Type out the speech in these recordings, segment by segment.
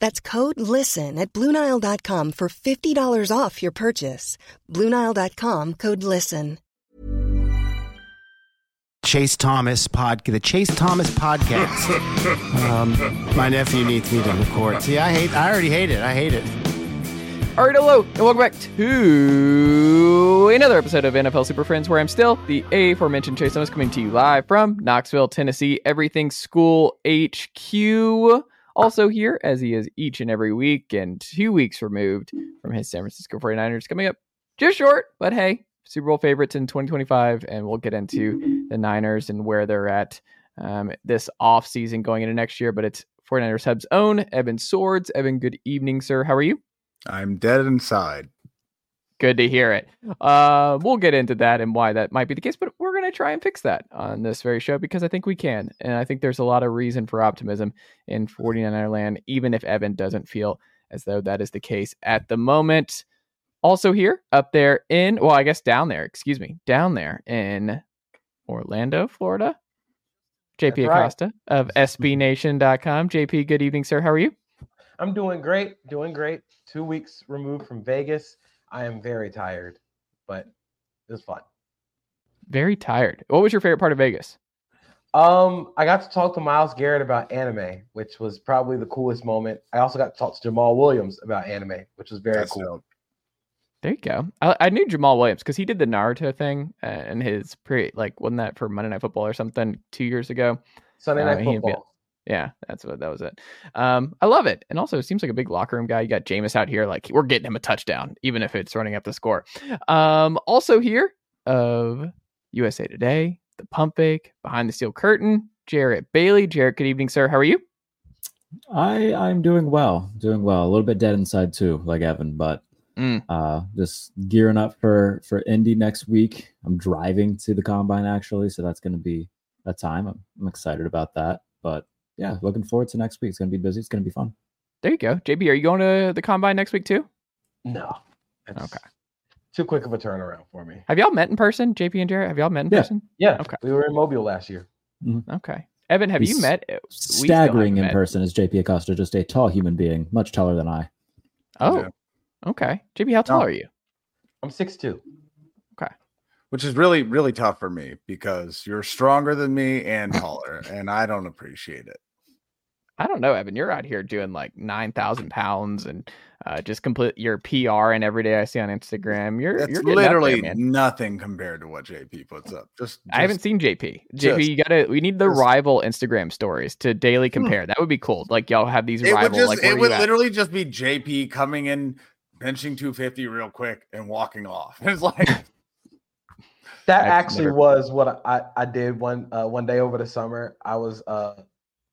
That's code LISTEN at Bluenile.com for $50 off your purchase. Bluenile.com code LISTEN. Chase Thomas pod, the Chase Thomas podcast. um, my nephew needs me to record. See, I hate. I already hate it. I hate it. All right, hello, and welcome back to another episode of NFL Super Friends, where I'm still the aforementioned Chase Thomas coming to you live from Knoxville, Tennessee, Everything School HQ. Also here, as he is each and every week, and two weeks removed from his San Francisco 49ers coming up just short, but hey, Super Bowl favorites in 2025, and we'll get into the Niners and where they're at um, this off season going into next year. But it's 49ers Hub's own Evan Sowards. Evan, good evening, sir. How are you? I'm dead inside. Good to hear it. Uh, we'll get into that and why that might be the case, but we're going to try and fix that on this very show because I think we can. And I think there's a lot of reason for optimism in 49er land, even if Evan doesn't feel as though that is the case at the moment. Also, here, up there in, well, I guess down there, excuse me, down there in Orlando, Florida, JP That's right. Acosta of SBNation.com. JP, good evening, sir. How are you? I'm doing great, doing great. Two weeks removed from Vegas. I am very tired, but it was fun. Very tired. What was your favorite part of Vegas? Um, I got to talk to Myles Garrett about anime, which was probably the coolest moment. I also got to talk to Jamaal Williams about anime, which was very That's cool. dope. There you go. I, I knew Jamaal Williams because he did the Naruto thing uh, and his pre like wasn't that for Monday Night Football or something two years ago? Sunday Uh, Night he and Bill- Football. Yeah, that's what that was it. Um, I love it, and also it seems like a big locker room guy. You got Jameis out here, like we're getting him a touchdown, even if it's running up the score. Um, also here of USA Today, the Pump Fake, Behind the Steel Curtain, Jarrett Bailey. Jarrett, good evening, sir. How are you? I I'm doing well, doing well. A little bit dead inside too, like Evan, but Mm. uh, just gearing up for for Indy next week. I'm driving to the combine actually, so that's going to be a time. I'm, I'm excited about that. But yeah, looking forward to next week. It's going to be busy. It's going to be fun. There you go, JB. Are you going to the combine next week too? No. It's Okay. Too quick of a turnaround for me. Have y'all met in person, JP and Jarrett? Have y'all met in Yeah. person? Yeah. Okay. We were in Mobile last year. Mm-hmm. Okay. Evan, have We you met? we still Staggering in met. person is JP Acosta, just a tall human being, much taller than I. Oh, Yeah. okay. JP, how tall No. are you? I'm 6'2. Which is really, really tough for me because you're stronger than me and taller, and I don't appreciate it. I don't know, Evan. You're out here doing like nine thousand pounds and uh, just complete your PR and every day I see on Instagram. You're That's you're getting up there, literally nothing compared to what JP puts up. Just, I haven't seen JP. JP, just- you gotta. We need the just- rival Instagram stories to daily compare. That would be cool. Like y'all have these It would rival. just, like it you would at? literally just be JP coming in, benching 250 real quick and walking off. It's like, That I've actually never- was what I, I did one uh, one day over the summer. I was uh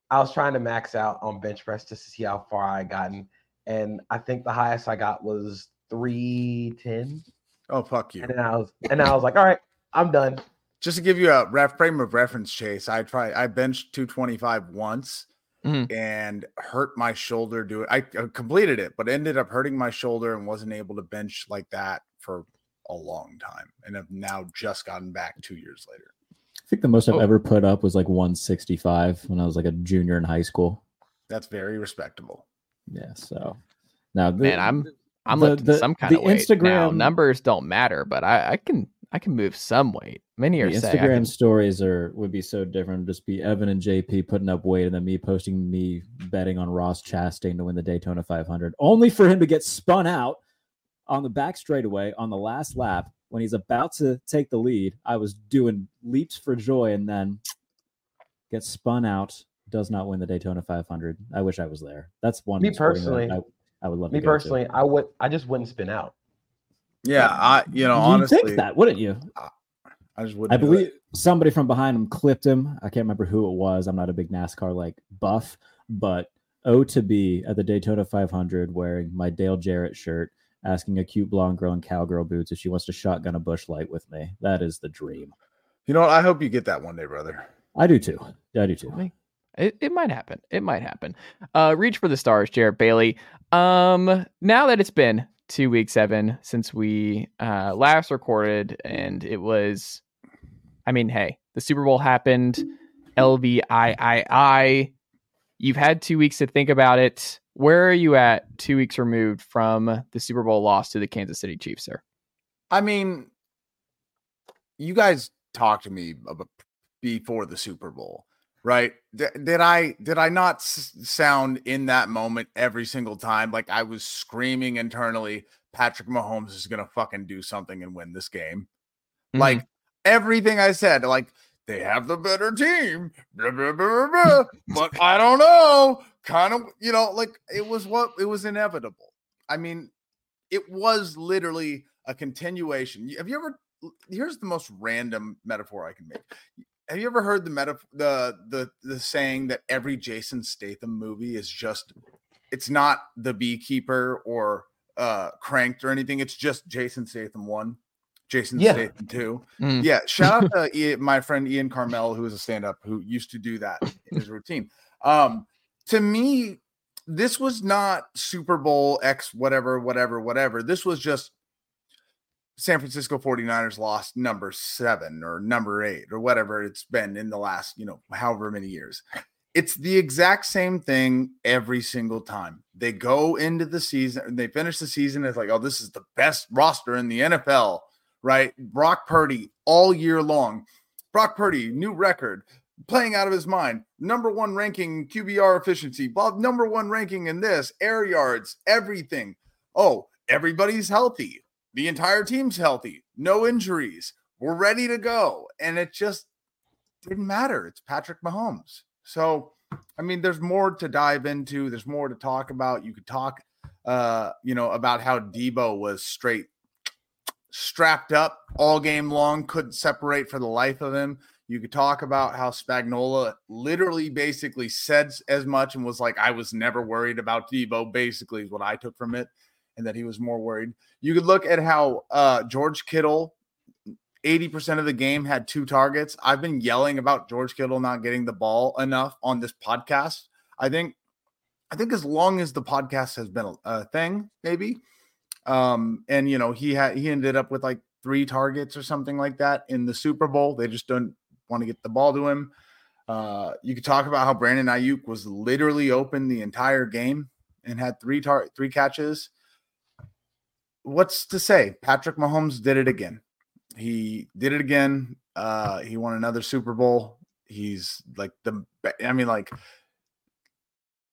I was trying to max out on bench press just to see how far I had gotten, and I think the highest I got was three ten. oh fuck you. And I was and I was like, all right, I'm done. Just to give you a ref frame of reference, Chase, I tried. I benched 225 once Mhm. and hurt my shoulder. doing it. I completed it, but ended up hurting my shoulder and wasn't able to bench like that for a long time and have now just gotten back two years later. I think the most I've Oh. ever put up was like 165 when I was like a junior in high school. That's very respectable. Yeah. So now, the, Man, I'm I'm the- lifting the- some kind the of weight now. Instagram- Numbers don't matter, but I, I can I can move some weight. Many are the saying I Instagram can- stories are would be so different. Just be Evan and JP putting up weight, and then me posting me betting on Ross Chastain to win the Daytona 500, only for him to get spun out on the back straightaway on the last lap when he's about to take the lead. I was doing leaps for joy, and then gets spun out. Does not win the Daytona 500. I wish I was there. That's one. Me personally- I, I would love Me to go to. personally, I would I just wouldn't spin out. Yeah, I you know You'd honestly, think that, wouldn't you? I just wouldn't. I do it. believe somebody from behind him clipped him. I can't remember who it was. I'm not a big NASCAR like buff, but O to B at the Daytona 500 wearing my Dale Jarrett shirt, asking a cute blonde girl in cowgirl boots if she wants to shotgun a Busch Light with me. That is the dream. You know what? I hope you get that one day, brother. I do too. I do too. Me- It, it might happen. It might happen. Uh, reach for the stars, Jarrett Bailey. Um, now that it's been two weeks, seven since we uh last recorded, and it was, I mean, hey, the Super Bowl happened. LVIII. You've had two weeks to think about it. Where are you at two weeks removed from the Super Bowl loss to the Kansas City Chiefs, sir? I mean, you guys talked to me before the Super Bowl, right? D- did I did I not s- sound in that moment every single time like I was screaming internally, Patrick Mahomes is gonna fucking do something and win this game? Like mm-hmm. everything I said, like they have the better team, blah, blah, blah, but I don't know. Kind of, you know, like it was what it was inevitable. I mean, it was literally a continuation. Have you ever? Here's the most random metaphor I can make. Have you ever heard the meta the the the saying that every Jason Statham movie is just it's not the beekeeper or uh cranked or anything. It's just Jason Statham one, Jason Yeah. Statham two. Mm. Yeah, shout out to my friend Ian Karmel, who is a stand-up who used to do that in his routine. Um, to me, this was not Super Bowl X whatever, whatever, whatever. This was just San Francisco 49ers lost number seven or number eight or whatever it's been in the last, you know, however many years. It's the exact same thing every single time. They go into the season, and they finish the season. It's like, oh, this is the best roster in the NFL, right? Brock Purdy all year long. Brock Purdy, new record, playing out of his mind. Number one ranking QBR efficiency, number one ranking in this, air yards, everything. Oh, everybody's healthy. The entire team's healthy, no injuries. We're ready to go. And it just didn't matter. It's Patrick Mahomes. So, I mean, there's more to dive into. There's more to talk about. You could talk, uh, you know, about how Debo was straight strapped up all game long, couldn't separate for the life of him. You could talk about how Spagnuolo literally basically said as much and was like, I was never worried about Debo, basically, is what I took from it, and that he was more worried. You could look at how uh, George Kittle, 80% of the game, had two targets. I've been yelling about George Kittle not getting the ball enough on this podcast. I think, I think as long as the podcast has been a, a thing, maybe. Um, and you know, he had he ended up with like three targets or something like that in the Super Bowl. They just don't want to get the ball to him. Uh, you could talk about how Brandon Aiyuk was literally open the entire game and had three tar- three catches. What's to say? Patrick Mahomes did it again. He did it again. Uh, he won another Super Bowl. He's like the. I mean, like,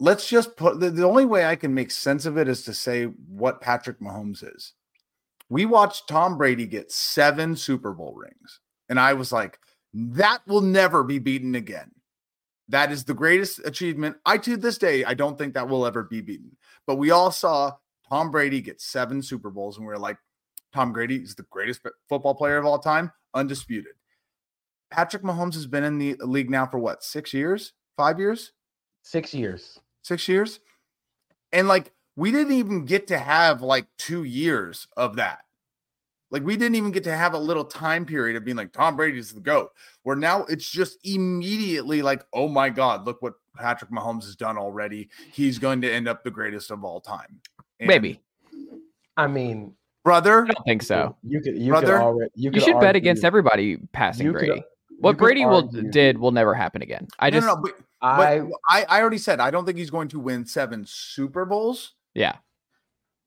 let's just put the, the only way I can make sense of it is to say what Patrick Mahomes is. We watched Tom Brady get seven Super Bowl rings, and I was like, that will never be beaten again. That is the greatest achievement. I to this day, I don't think that will ever be beaten. But we all saw Tom Brady get seven Super Bowls, and we are like, Tom Brady is the greatest football player of all time, undisputed. Patrick Mahomes has been in the league now for what, six years, five years, Six years. six years? And like, we didn't even get to have like two years of that. Like, we didn't even get to have a little time period of being like, Tom Brady's the GOAT. Where now it's just immediately like, oh my God, look what Patrick Mahomes has done already. He's going to end up the greatest of all time. And Maybe. I mean, brother. I don't think so. You could you Brother, could already you, You could should bet against everybody passing you could- Brady. you what Brady will did will never happen again. I No, just no, no, but, I but I, I already said I don't think he's going to win seven Super Bowls, yeah.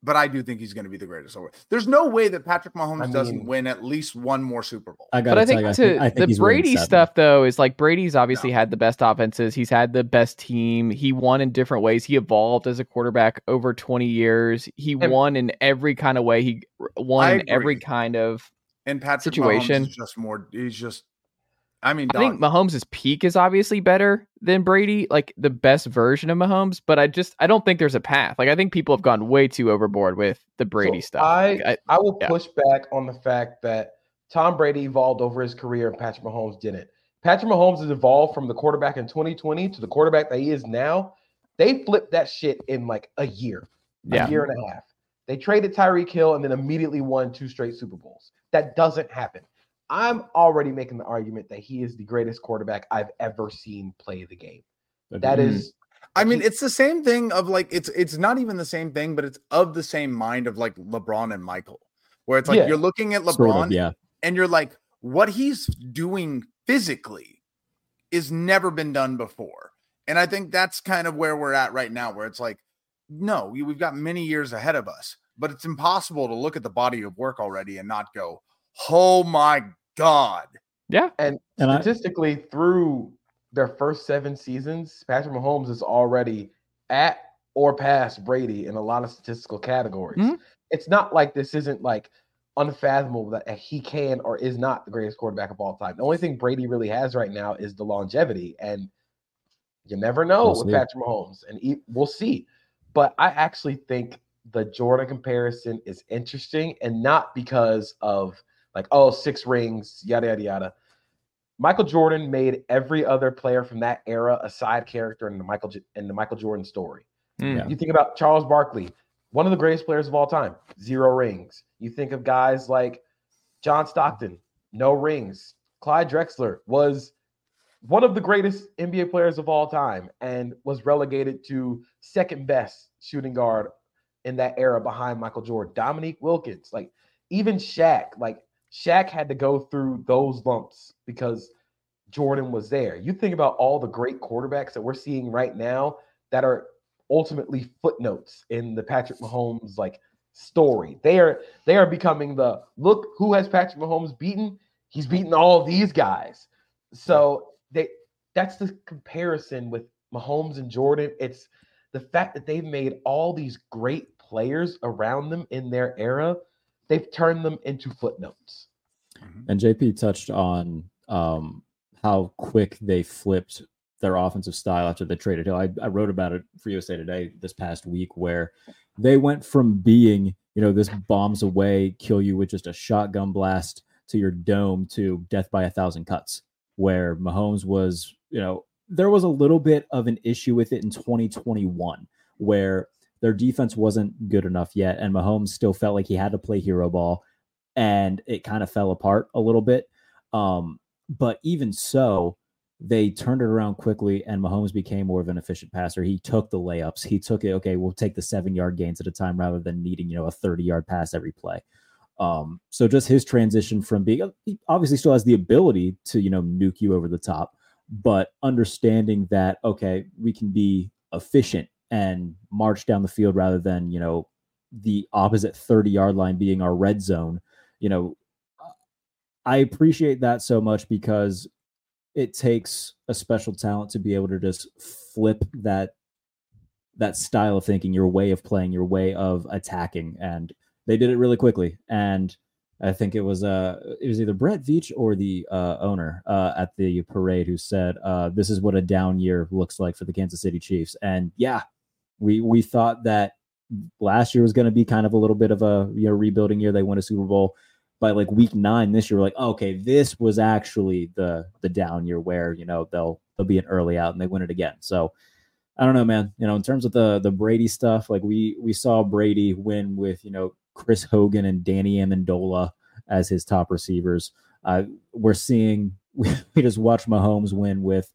But I do think he's going to be the greatest. ever. There's no way that Patrick Mahomes I doesn't win at least one more Super Bowl. I got But I think you, I to think, I think the Brady stuff though is like Brady's obviously had the best offenses. He's had the best team. He won in different ways. He evolved as a quarterback over 20 years. He And- won in every kind of way. He won in every kind of And Patrick situation. Mahomes is just more. He's just. I mean, I think Mahomes' peak is obviously better than Brady, like the best version of Mahomes, but I just I don't think there's a path. Like I think people have gone way too overboard with the Brady So stuff. I, Like, I- I will yeah. push back on the fact that Tom Brady evolved over his career and Patrick Mahomes didn't. Patrick Mahomes has evolved from the quarterback in 2020 to the quarterback that he is now. They flipped that shit in like a year, Yeah. a year and a half. They traded Tyreek Hill and then immediately won two straight Super Bowls. That doesn't happen. I'm already making the argument that he is the greatest quarterback I've ever seen play the game. That is, I mean, it's the same thing of like it's it's not even the same thing, but it's of the same mind of like LeBron and Michael, where it's like Yeah. you're looking at LeBron Sort of, yeah. and you're like, what he's doing physically is never been done before. And I think that's kind of where we're at right now, where it's like, no, we- we've got many years ahead of us, but it's impossible to look at the body of work already and not go, oh my God. yeah. And, And I- statistically, through their first seven seasons, Patrick Mahomes is already at or past Brady in a lot of statistical categories. Mhm. It's not like this isn't like unfathomable that he can or is not the greatest quarterback of all time. The only thing Brady really has right now is the longevity, and you never know We'll with see. Patrick Mahomes, and he, we'll see. But I actually think the Jordan comparison is interesting, and not because of like oh six rings, yada yada yada. Michael Jordan made every other player from that era a side character in the Michael in the Michael Jordan story. Mm. Yeah. You think about Charles Barkley, one of the greatest players of all time, zero rings. You think of guys like John Stockton, no rings. Clyde Drexler was one of the greatest NBA players of all time and was relegated to second best shooting guard in that era behind Michael Jordan. Dominique Wilkins, like even Shaq, like Shaq had to go through those lumps because Jordan was there. You think about all the great quarterbacks that we're seeing right now that are ultimately footnotes in the Patrick Mahomes like story. They are they are becoming the look who has Patrick Mahomes beaten? He's beaten all these guys. So they that's the comparison with Mahomes and Jordan. It's the fact that they've made all these great players around them in their era, they've turned them into footnotes. And JP touched on um, how quick they flipped their offensive style after they traded Hill. I, I wrote about it for USA Today this past week, where they went from being, you know, this bombs away, kill you with just a shotgun blast to your dome to death by a thousand cuts, where Mahomes was, you know, there was a little bit of an issue with it in 2021, where their defense wasn't good enough yet, and Mahomes still felt like he had to play hero ball, and it kind of fell apart a little bit. Um, but even so, they turned it around quickly, and Mahomes became more of an efficient passer. He took the layups. He took it. Okay, we'll take the seven yard gains at a time rather than needing you know a thirty yard pass every play. Um, so just his transition from being he obviously still has the ability to you know nuke you over the top, but understanding that okay, we can be efficient and march down the field rather than you know the opposite 30 yard line being our red zone you know i appreciate that so much because it takes a special talent to be able to just flip that that style of thinking your way of playing your way of attacking and they did it really quickly. And i think it was uh it was either brett veach or the uh owner uh at the parade who said uh this is what a down year looks like for the kansas city chiefs. And yeah we we thought that last year was going to be kind of a little bit of a you know rebuilding year. They won a super bowl by like week nine this year, we're like, okay, this was actually the the down year where you know they'll they'll be an early out and they win it again. So I don't know, man. You know, in terms of the the Brady stuff, like we we saw Brady win with you know Chris Hogan and Danny Amendola as his top receivers. Uh, we're seeing we, we just watched Mahomes win with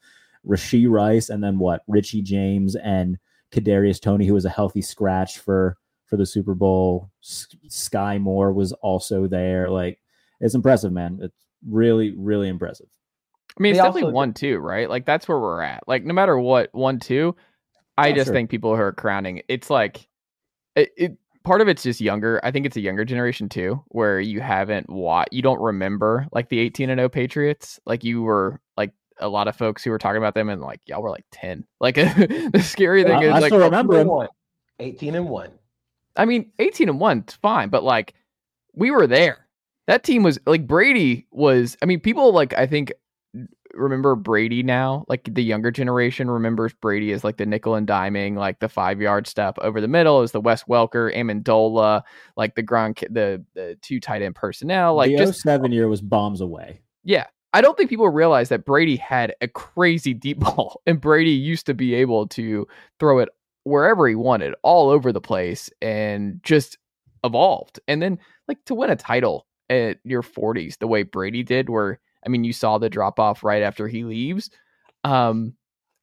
Rashee Rice and then what Richie James and Kadarius Toney, who was a healthy scratch for for the Super Bowl. S- Skyy Moore was also there. Like it's impressive, man. It's really, really impressive. I mean, it's They definitely also- one two, right? Like that's where we're at. Like no matter what, one two. I just sure. think people who are crowning, it's like it, it. Part of it's just younger. I think it's a younger generation too, where you haven't watched, you don't remember like the eighteen and zero Patriots. Like you were like a lot of folks who were talking about them and like y'all were like ten. Like the scary thing I- is I like still remember 18 one. 18 and 1. I mean, 18 and 1, it's fine, but like we were there. That team was like Brady was I mean, people like I think remember Brady now, like the younger generation remembers Brady as like the nickel and diming, like the five yard step over the middle is the Wes Welker, Amendola, like the Gronk, the the two tight end personnel, like the just 07 year was bombs away. yeah. I don't think people realize that Brady had a crazy deep ball, and Brady used to be able to throw it wherever he wanted, all over the place, and just evolved. And then, like, to win a title at your 40s, the way Brady did, where I mean, you saw the drop off right after he leaves. Um,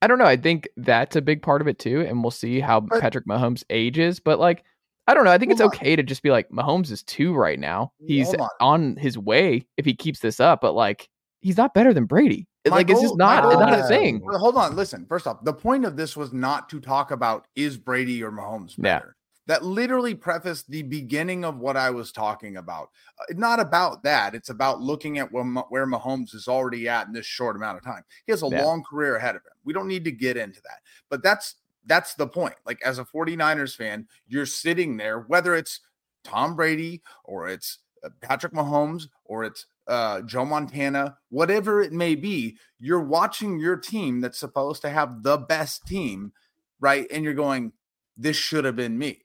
I don't know. I think that's a big part of it too, and we'll see how But- Patrick Mahomes ages. But like, I don't know. I think it's Hold on. okay to just be like, Mahomes is two right now. He's on. on his way if he keeps this up, but like, he's not better than Brady. My like, it's just not goal not a thing. Hold on, listen. First off, the point of this was not to talk about is Brady or Mahomes Yeah. That literally prefaced the beginning of what I was talking about. Uh, not about that. It's about looking at where, where Mahomes is already at in this short amount of time. He has a Yeah. long career ahead of him. We don't need to get into that. But that's that's the point. Like as a 49ers fan, you're sitting there whether it's Tom Brady or it's Patrick Mahomes or it's uh, Joe Montana, whatever it may be, you're watching your team that's supposed to have the best team, right? And you're going, this should have been me.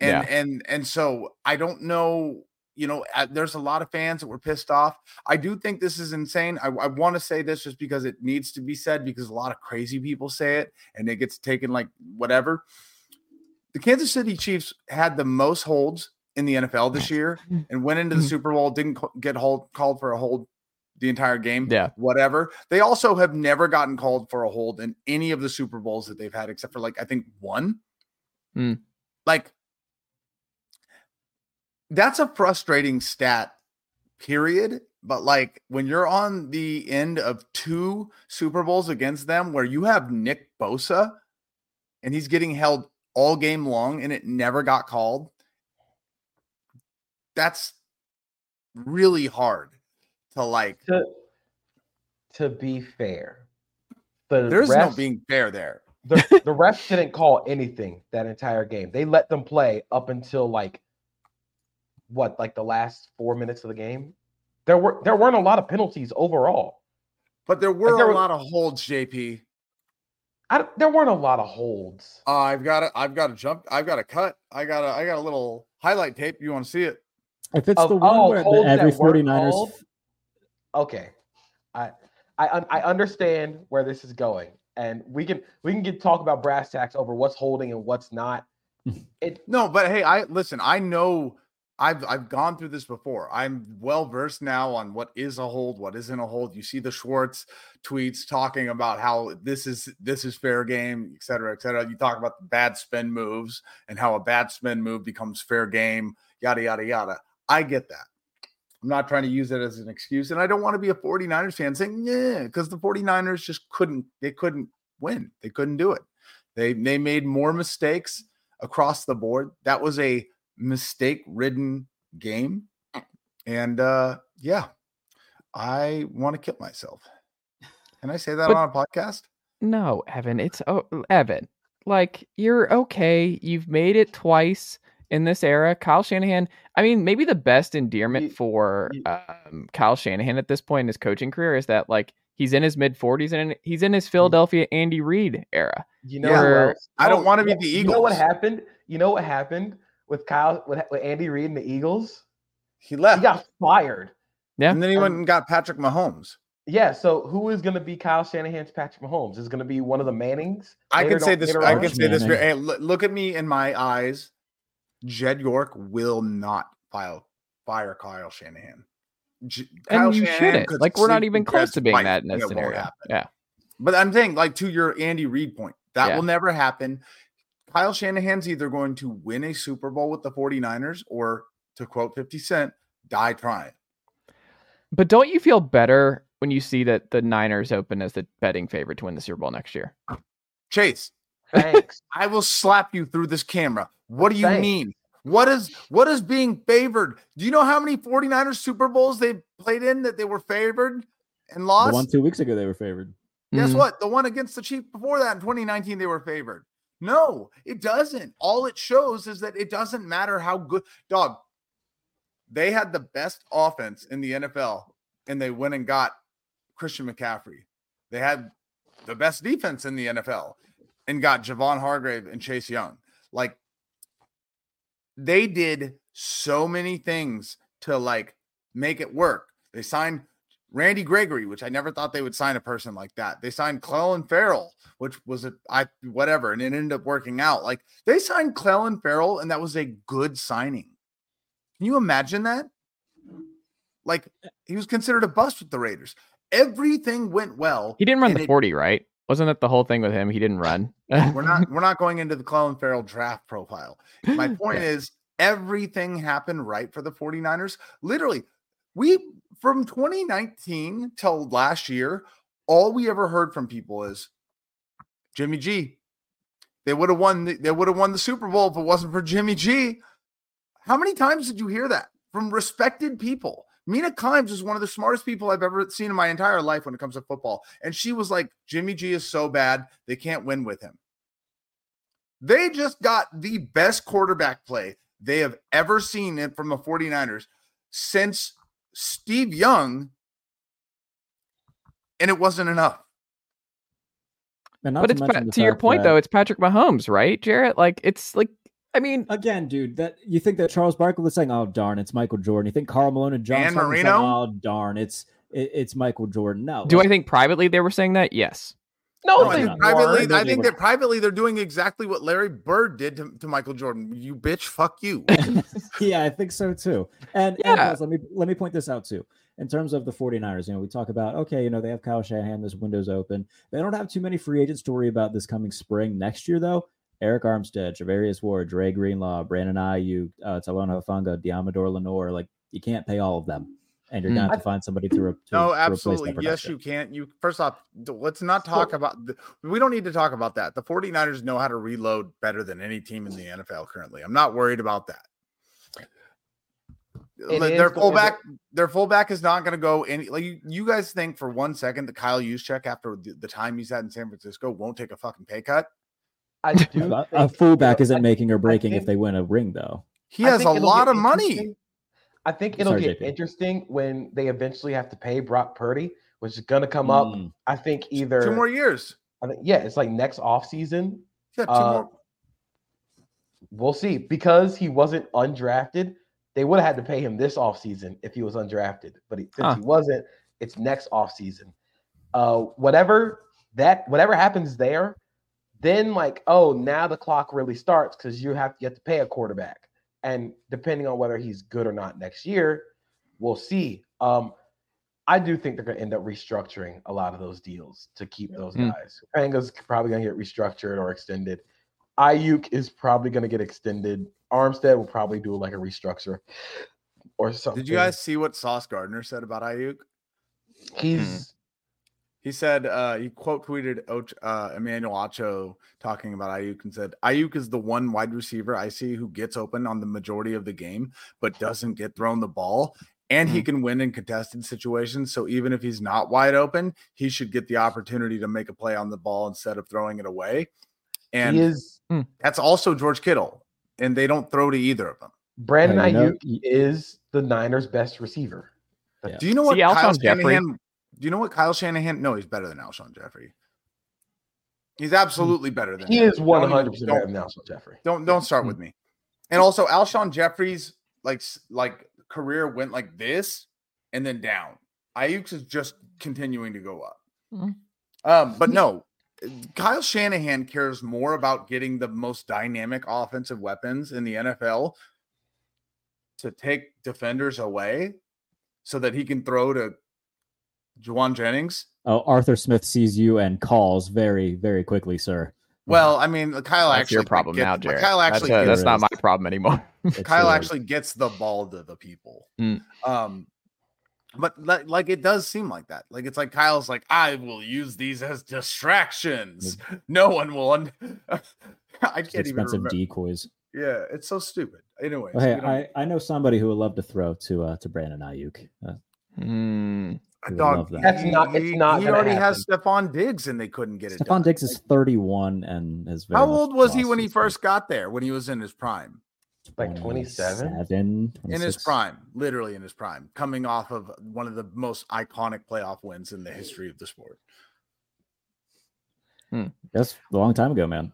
And Yeah. and and so I don't know, you know, uh, there's a lot of fans that were pissed off. I do think this is insane. I, I want to say this just because it needs to be said because a lot of crazy people say it and it gets taken like whatever. The Kansas City Chiefs had the most holds in the NFL this year and went into the Mhm. Super Bowl, didn't get hold called for a hold the entire game. Yeah. Whatever. They also have never gotten called for a hold in any of the Super Bowls that they've had, except for like I think one. Hmm. Like that's a frustrating stat, period. But like when you're on the end of two Super Bowls against them where you have Nick Bosa and he's getting held all game long and it never got called, that's really hard to like. To, to be fair, the There's no being fair there. the, the refs didn't call anything that entire game. They let them play up until like what, like the last four minutes of the game. There were there weren't a lot of penalties overall. But there were there a was- lot of holds, JP. I, there weren't a lot of holds. Uh, I've got a, I've got a jump. I've got a cut. I got a, I got a little highlight tape. You want to see it? If it's Of- the one oh, where the, every weren't 49ers called? Okay, I I I understand where this is going, and we can we can get talk about brass tacks over what's holding and what's not. It No, but hey, I listen. I know. I've I've gone through this before. I'm well versed now on what is a hold, what isn't a hold. You see the Schwartz tweets talking about how this is this is fair game, et cetera, et cetera. You talk about the bad spin moves and how a bad spin move becomes fair game, yada yada yada. I get that. I'm not trying to use it as an excuse. And I don't want to be a 49ers fan saying, yeah, because the 49ers just couldn't, they couldn't win. They couldn't do it. They they made more mistakes across the board. That was a mistake ridden game. And uh yeah, I want to kill myself. Can I say that But- on a podcast? No, Evan, it's oh Evan. Like you're okay. You've made it twice in this era. Kyle Shanahan. I mean, maybe the best endearment You- for you- um, Kyle Shanahan at this point in his coaching career is that like he's in his mid 40s and he's in his Philadelphia Andy Reid era. you know Yeah, who I don't Oh, wanna be know- the You know what happened? You know what happened with Kyle with, with Andy Reid and the Eagles? He left. He got fired. Yeah. and then he went Um, and got Patrick Mahomes. Yeah, so who is going to be Kyle Shanahan's Patrick Mahomes? Is going to be one of the Mannings? I can say this. I can say this. Hey, look, look at me in my eyes. Jed York will not file fire Kyle Shanahan. J- Kyle and you Shanahan shouldn't. Like we're not even close to being wife, that in and a scenario. happen. Yeah. But I'm saying, like to your Andy Reid point, that Yeah. will never happen. Kyle Shanahan's either going to win a Super Bowl with the 49ers or, to quote 50 Cent, die trying. But don't you feel better when you see that the Niners open as the betting favorite to win the Super Bowl next year? Chase, Thanks. I will slap you through this camera. What do you Thanks. mean? What is what is being favored? Do you know how many 49ers Super Bowls they played in that they were favored and The lost? one two weeks ago they were favored. Guess Mhm. what? The one against the Chiefs before that in 2019, they were favored. No, it doesn't. All it shows is that it doesn't matter how good, dog. They had the best offense in the NFL and they went and got Christian McCaffrey. They had the best defense in the NFL and got Javon Hargrave and Chase Young. Like they did so many things to like make it work. They signed Randy Gregory, which I never thought they would sign a person like that. They signed Clelin Ferrell, which was a I whatever, and it ended up working out. Like they signed Clelin Ferrell, and that was a good signing. Can you imagine that? Like he was considered a bust with the Raiders. Everything went well. He didn't run the it- 40, right? Wasn't that the whole thing with him? He didn't run. we're not we're not going into the Clelin Ferrell draft profile. My point is everything happened right for the 49ers. Literally, we from 2019 till last year, all we ever heard from people is Jimmy G. They would have won the, they would have won the Super Bowl if it wasn't for Jimmy G. How many times did you hear that from respected people? Mina Kimes is one of the smartest people I've ever seen in my entire life when it comes to football. And she was like, Jimmy G is so bad, they can't win with him. They just got the best quarterback play they have ever seen it from the 49ers since Steve Young, and it wasn't enough. But to it's mention pa- to your point that- though, it's Patrick Mahomes, right, Jarrett? Like it's like I mean, Again, dude, that you think that Charles Barkley was saying, "Oh darn, it's Michael Jordan." You think Karl Malone and John Dan Sutton saying, Marino? "Oh darn, it's it, it's Michael Jordan." No, do I think privately they were saying that? Yes. No, No, I they think privately, weren't. I think that privately they're doing exactly what Larry Bird did to, to Michael Jordan. You bitch, fuck you. yeah, I think so too. And, Yeah. and plus, let me let me point this out too. In terms of the 49ers, you know, we talk about okay, you know, they have Kyle Shanahan, this window's open. They don't have too many free agents to worry about this coming spring. Next year, though, Arik Armstead, Charvarius Ward, Dre Greenlaw, Brandon Aiyuk, uh, Talanoa Hufanga, Deommodore Lenoir, like you can't pay all of them. And you're Hmm. gonna have to find somebody to, re- to No, to that absolutely. Yes, you can't. You first off, let's not talk about. The, we don't need to talk about that. The 49ers know how to reload better than any team in the NFL currently. I'm not worried about that. It their going to- fullback, their fullback is not going to go any. Like you, you guys think for one second that Kyle Juszczyk, after the, the time he's had in San Francisco, won't take a fucking pay cut? I do. A- a fullback isn't making or breaking if they win a ring, though. He has a lot of money. I think it'll Sorry, get JP. interesting when they eventually have to pay Brock Purdy, which is going to come up. Mm. I think either Two more years. I think, yeah, it's like next off season. Yeah, two Uh, more. We'll see because he wasn't undrafted. They would have had to pay him this offseason if he was undrafted, but he, since Huh. he wasn't, it's next offseason. Uh, whatever that whatever happens there, then like oh now the clock really starts because you have you have to pay a quarterback, and depending on whether he's good or not next year, we'll see. Um, I do think they're going to end up restructuring a lot of those deals to keep those Mm. guys. Panga's probably going to get restructured or extended. Aiyuk is probably going to get extended. Armstead will probably do like a restructure or something. Did you guys see what Sauce Gardner said about Aiyuk? He's He said uh, he quote tweeted uh, Emmanuel Acho talking about Aiyuk and said Aiyuk is the one wide receiver I see who gets open on the majority of the game but doesn't get thrown the ball. And he can win in contested situations. So even if he's not wide open, he should get the opportunity to make a play on the ball instead of throwing it away. And he is that's also George Kittle. And they don't throw to either of them. Brandon Yeah, you know, Aiyuk is the Niners' best receiver. Yeah. Do you know what See, Kyle Alshon Jeffery? Shanahan? Do you know what Kyle Shanahan? No, he's better than Alshon Jeffery. He's absolutely better than He him. is Don't one even- hundred percent don't- better than Alshon Jeffery. Don't don't start Hmm. with me. And also, Alshon Jeffery's like like career went like this and then down. Aiyuk's is just continuing to go up. Mhm. Um, but no, Kyle Shanahan cares more about getting the most dynamic offensive weapons in the NFL to take defenders away so that he can throw to Jauan Jennings. Oh, Arthur Smith sees you and calls very, very quickly, sir. Well, I mean, Kyle That's actually your problem gets- now, Jared. Kyle actually uh, gets- that's not my problem anymore. Kyle actually gets the ball to the people. Mm. Um, but like, like it does seem like that. Like it's like Kyle's like, I will use these as distractions. No one will. Un- I can't even expensive remember. decoys. Yeah, it's so stupid. Anyway, Oh, hey, I, I know somebody who would love to throw to uh, to Brandon Aiyuk. Uh, Hmm. I dog, love that. That's not- it's He, not he gonna already has happen. Stefon Diggs, and they couldn't get it. Stephon done. Diggs is 31 and is very How old was he when he his first got there? When he was in his prime? Like 27? 27, In his prime, literally in his prime, coming off of one of the most iconic playoff wins in the history of the sport. Hmm. That's a long time ago, man.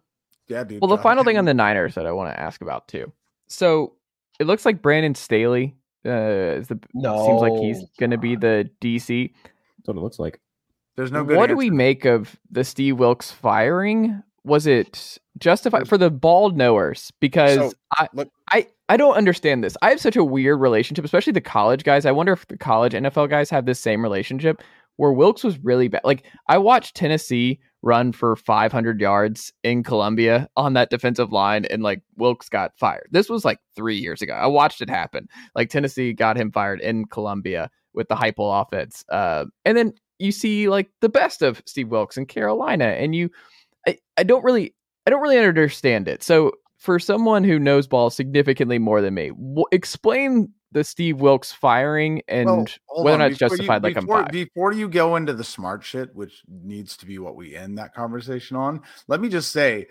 Yeah, dude. Well, the final thing on the Niners that I want to ask about too. So it looks like Brandon Staley uh, is the No. seems like he's going to be the DC. That's what it looks like. There's no good. what do we make of the Steve Wilks firing? Was it justified for the bald knowers? Because So, I, look- I I don't understand this. I have such a weird relationship, especially the college guys. I wonder if the college NFL guys have this same relationship where Wilks was really bad. Like I watched Tennessee run for 500 yards in Columbia on that defensive line, and like Wilks got fired. This was like three years ago. I watched it happen. Like Tennessee got him fired in Columbia with the Heupel offense, uh, and then you see like the best of Steve Wilks in Carolina, and you, I, I don't really, I don't really understand it. So for someone who knows ball significantly more than me, wh- explain the Steve Wilks firing and Well, whether on, or not it's before you- justified. like I'm before, five. before you go into the smart shit, which needs to be what we end that conversation on, let me just say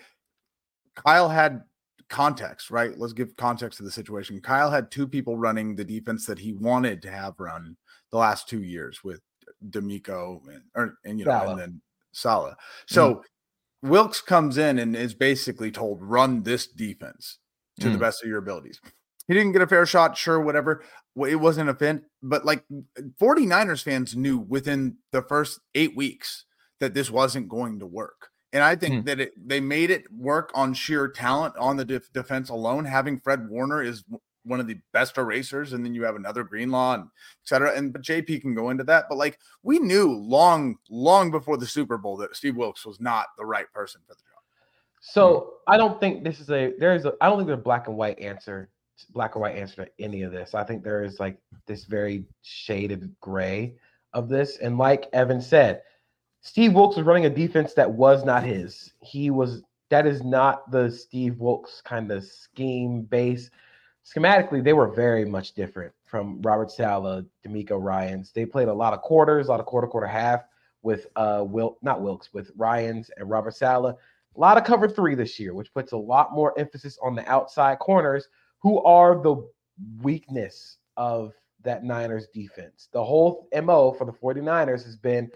Kyle had context, right? Let's give context to the situation. Kyle had two people running the defense that he wanted to have run the last two years with DeMeco and, or, and you know, Saleh. and then Saleh. So Wilks comes in and is basically told, run this defense to the Mm. best of your abilities. He didn't get a fair shot, sure, whatever. It wasn't a fin, but like 49ers fans knew within the first eight weeks that this wasn't going to work. And I think Hmm. that it, they made it work on sheer talent on the def- defense alone. Having Fred Warner is one of the best erasers, and then you have another Greenlaw and et cetera. And but JP can go into that. But like we knew long, long before the Super Bowl that Steve Wilks was not the right person for the job. So I don't think this is a there's a I don't think there's a black and white answer, black or white answer to any of this. I think there is like this very shaded gray of this. And like Evan said, Steve Wilks was running a defense that was not his. He was that is not the Steve Wilks kind of scheme base. Schematically, they were very much different from Robert Saleh, DeMeco Ryans. They played a lot of quarters, a lot of quarter, quarter half with uh Will not Wilks with Ryans and Robert Saleh. A lot of cover three this year, which puts a lot more emphasis on the outside corners, who are the weakness of that Niners defense. The whole MO for the 49ers has been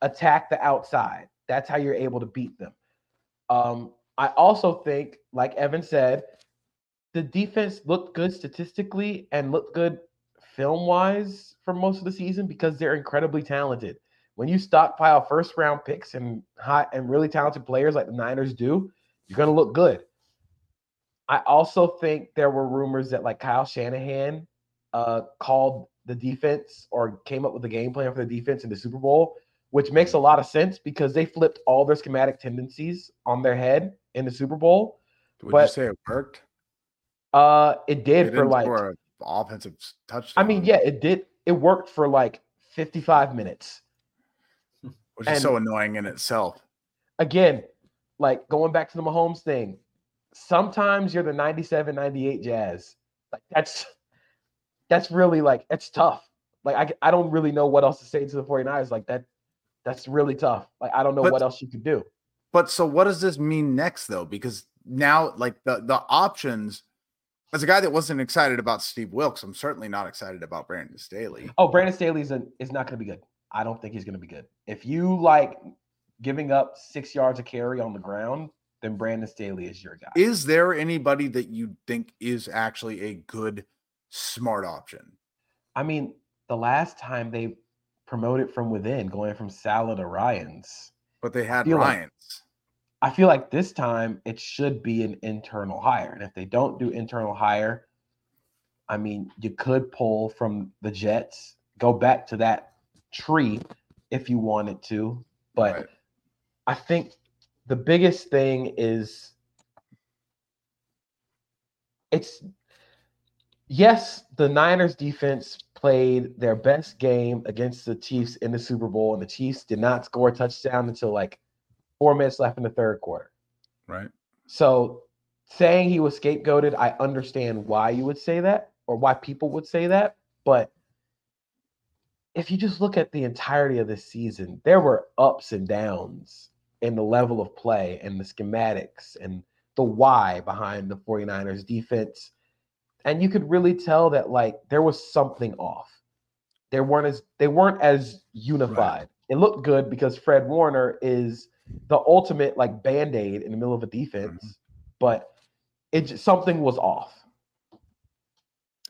attack the outside. That's how you're able to beat them. Um, I also think, like Evan said, the defense looked good statistically and looked good film wise for most of the season because they're incredibly talented when you stockpile first round picks and hot and really talented players like the Niners do, you're going to look good. I also think there were rumors that like Kyle Shanahan uh, called the defense or came up with a game plan for the defense in the Super Bowl, which makes a lot of sense because they flipped all their schematic tendencies on their head in the Super Bowl. Would But- you say it worked? Uh, it did for like an offensive touchdown. I mean, yeah, it did. It worked for like 55 minutes. which is so annoying in itself. again, like going back to the Mahomes thing, sometimes you're the 97, 98 Jazz. Like that's that's really like it's tough. Like I, I don't really know what else to say to the 49ers. Like that that's really tough. Like I don't know But- what else you could do. But so what does this mean next though? Because now like the the options as a guy that wasn't excited about Steve Wilks, I'm certainly not excited about Brandon Staley. Oh, Brandon Staley's a, is not going to be good. I don't think he's going to be good. If you like giving up six yards of carry on the ground, then Brandon Staley is your guy. Is there anybody that you think is actually a good smart option? I mean, the last time they promoted from within, going from Saleh to Ryans, But they had feel like- I feel like this time it should be an internal hire. And if they don't do internal hire, I mean, you could pull from the Jets, go back to that tree if you wanted to. But Right. I think the biggest thing is it's yes, the Niners defense played their best game against the Chiefs in the Super Bowl, and the Chiefs did not score a touchdown until like four minutes left in the third quarter. Right. So saying he was scapegoated, I understand why you would say that or why people would say that. But if you just look at the entirety of the season, there were ups and downs in the level of play and the schematics and the why behind the 49ers defense. And you could really tell that like there was something off. They weren't as they weren't as unified. Right. It looked good because Fred Warner is the ultimate like band-aid in the middle of a defense, mm-hmm. but it just, something was off.